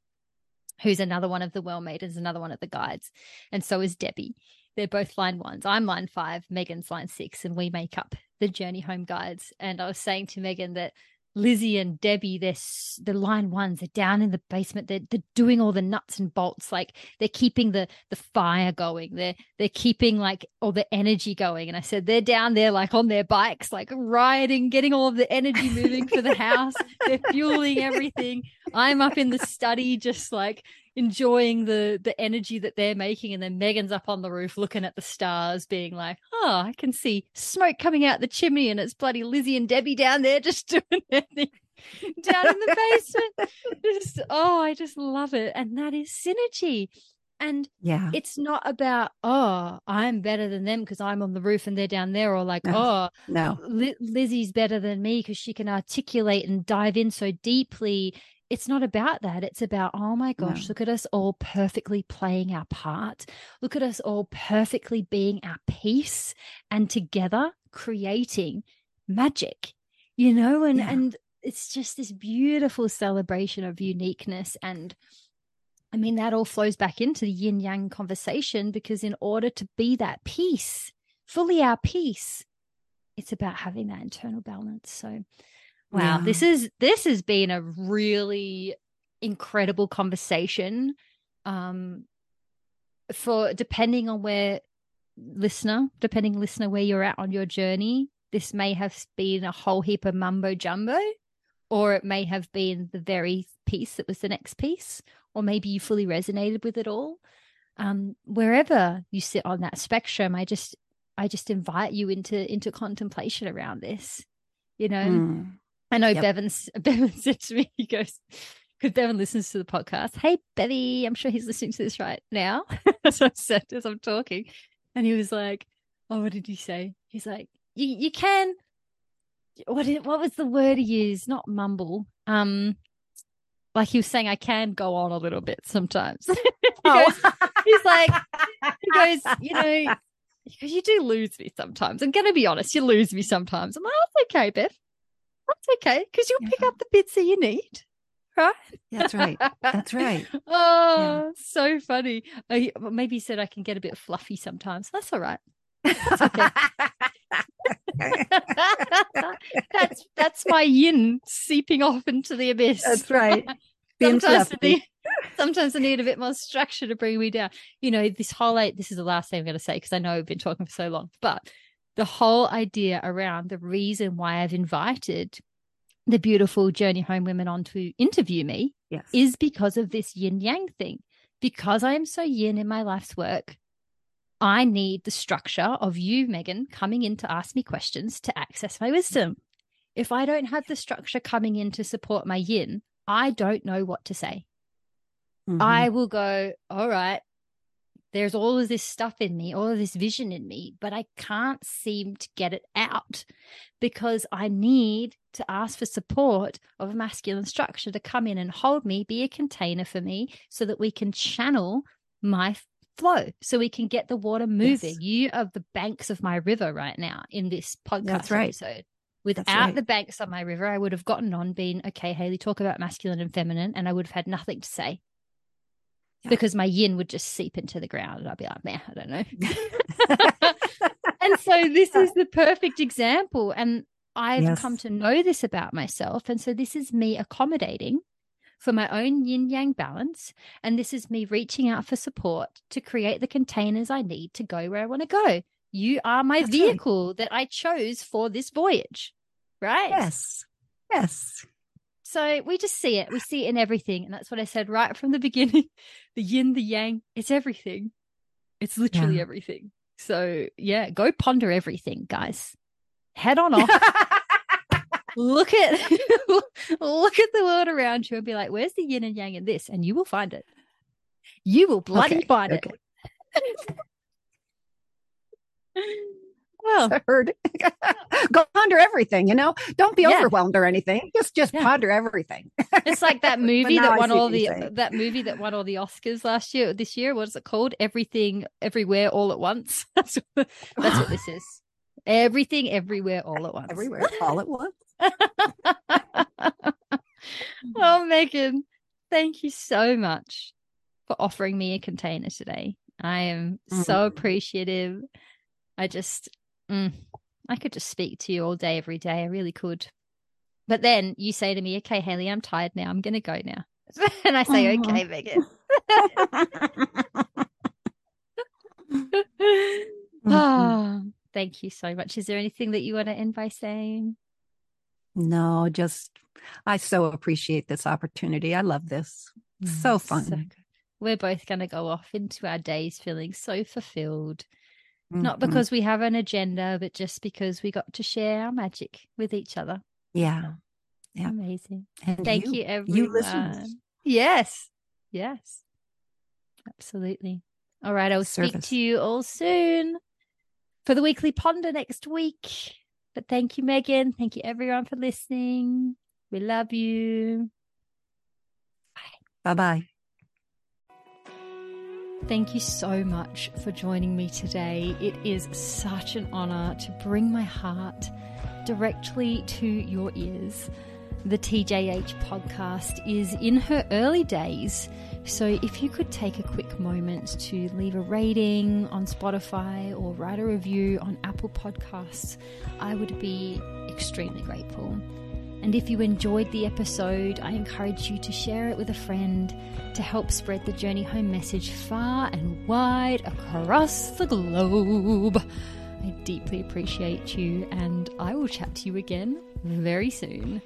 who's another one of the well maidens, another one of the guides, and so is Debbie. They're both line ones. I'm line five, Meghan's line six, and we make up the Journey Home guides. And I was saying to Meghan that Lizzie and Debbie, they're the line ones. They're down in the basement. They're, they're doing all the nuts and bolts. Like they're keeping the the fire going. They're they're keeping like all the energy going. And I said they're down there like on their bikes, like riding, getting all of the energy moving for the house. They're fueling everything. I'm up in the study, just like enjoying the the energy that they're making. And then Meghan's up on the roof looking at the stars being like oh I can see smoke coming out the chimney and it's bloody Lizzie and Debbie down there just doing their thing down in the basement. Just oh I just love it. And that is synergy. And yeah. it's not about oh I'm better than them because I'm on the roof and they're down there or like No. oh no. Li- Lizzie's better than me because she can articulate and dive in so deeply. It's not about that. It's about, oh my gosh, No. look at us all perfectly playing our part. Look at us all perfectly being our piece and together creating magic, you know? And, Yeah. and it's just this beautiful celebration of uniqueness. And I mean, that all flows back into the yin yang conversation because in order to be that peace, fully our peace, it's about having that internal balance. So, wow, Yeah. this is this has been a really incredible conversation. Um, for depending on where listener, depending listener where you're at on your journey, this may have been a whole heap of mumbo jumbo, or it may have been the very piece that was the next piece, or maybe you fully resonated with it all. Um, wherever you sit on that spectrum, I just I just invite you into into contemplation around this. You know, Mm. I know Yep. Bevan's Bevan said to me, he goes, because Bevan listens to the podcast. Hey, Bevy, I'm sure he's listening to this right now. as I said as I'm talking. And he was like, Oh, what did he say? He's like, You you can what did, what was the word he used? Not mumble. Um like he was saying, I can go on a little bit sometimes. he Oh. goes, he's like, he goes, you know, because you do lose me sometimes. I'm going to be honest, you lose me sometimes. I'm like, that's okay, Beth. That's okay, because you'll pick up the bits that you need, right? That's right. That's right. oh, so funny. Oh, well, maybe he said I can get a bit fluffy sometimes. That's all right. okay. that's that's my yin seeping off into the abyss. That's right. Sometimes I, need, sometimes I need a bit more structure to bring me down. You know, this whole like, this is the last thing I'm going to say because I know we've been talking for so long, but the whole idea around the reason why I've invited the beautiful Journey Home women on to interview me Yes. is because of this yin yang thing. Because I am so yin in my life's work, I need the structure of you, Meghan, coming in to ask me questions to access my wisdom. If I don't have the structure coming in to support my yin, I don't know what to say. Mhm. I will go, all right, there's all of this stuff in me, all of this vision in me, but I can't seem to get it out because I need to ask for support of a masculine structure to come in and hold me, be a container for me so that we can channel my flow so we can get the water moving. Yes. You are the banks of my river right now in this podcast That's right. episode. Without right. the banks of my river, I would have gotten on, being, okay, Hayley, talk about masculine and feminine, and I would have had nothing to say yeah. because my yin would just seep into the ground and I'd be like, man, I don't know. and so this is the perfect example. And I've yes. come to know this about myself. And so this is me accommodating for my own yin yang balance. And this is me reaching out for support to create the containers I need to go where I want to go. You are my That's vehicle right. that I chose for this voyage, right? Yes. Yes. So we just see it. We see it in everything. And that's what I said right from the beginning. The yin, the yang, it's everything. It's literally yeah. everything. So yeah, go ponder everything, guys. Head on off. look at look at the world around you and be like, where's the yin and yang in this? And you will find it. You will bloody okay. find okay. it. Well, heard. Go ponder everything, you know. Don't be yeah. overwhelmed or anything. Just just yeah. ponder everything. it's like that movie that won all the that movie that won all the Oscars last year. This year, what is it called? Everything, everywhere, all at once. that's what, that's what this is. Everything, everywhere, all at once. Everywhere, all at once. oh, Meghan, thank you so much for offering me a container today. I am mm-hmm. so appreciative. I just mm, I could just speak to you all day, every day. I really could. But then you say to me, okay, Hayley, I'm tired now. I'm going to go now. and I say, uh-huh. okay, Meghan. oh, thank you so much. Is there anything that you want to end by saying? No, just I so appreciate this opportunity. I love this. so mm, fun. So We're both going to go off into our days feeling so fulfilled Mm-hmm. Not because we have an agenda, but just because we got to share our magic with each other. Yeah. Yeah. Amazing. And Thank you, you everyone. You listeners. Yes. Yes. Absolutely. All right. I'll Service. speak to you all soon for the weekly ponder next week. But thank you, Meghan. Thank you, everyone, for listening. We love you. Bye bye. Thank you so much for joining me today. It is such an honor to bring my heart directly to your ears. The TJH podcast is in her early days, so if you could take a quick moment to leave a rating on Spotify or write a review on Apple Podcasts, I would be extremely grateful. And if you enjoyed the episode, I encourage you to share it with a friend to help spread the Journey Home message far and wide across the globe. I deeply appreciate you, and I will chat to you again very soon.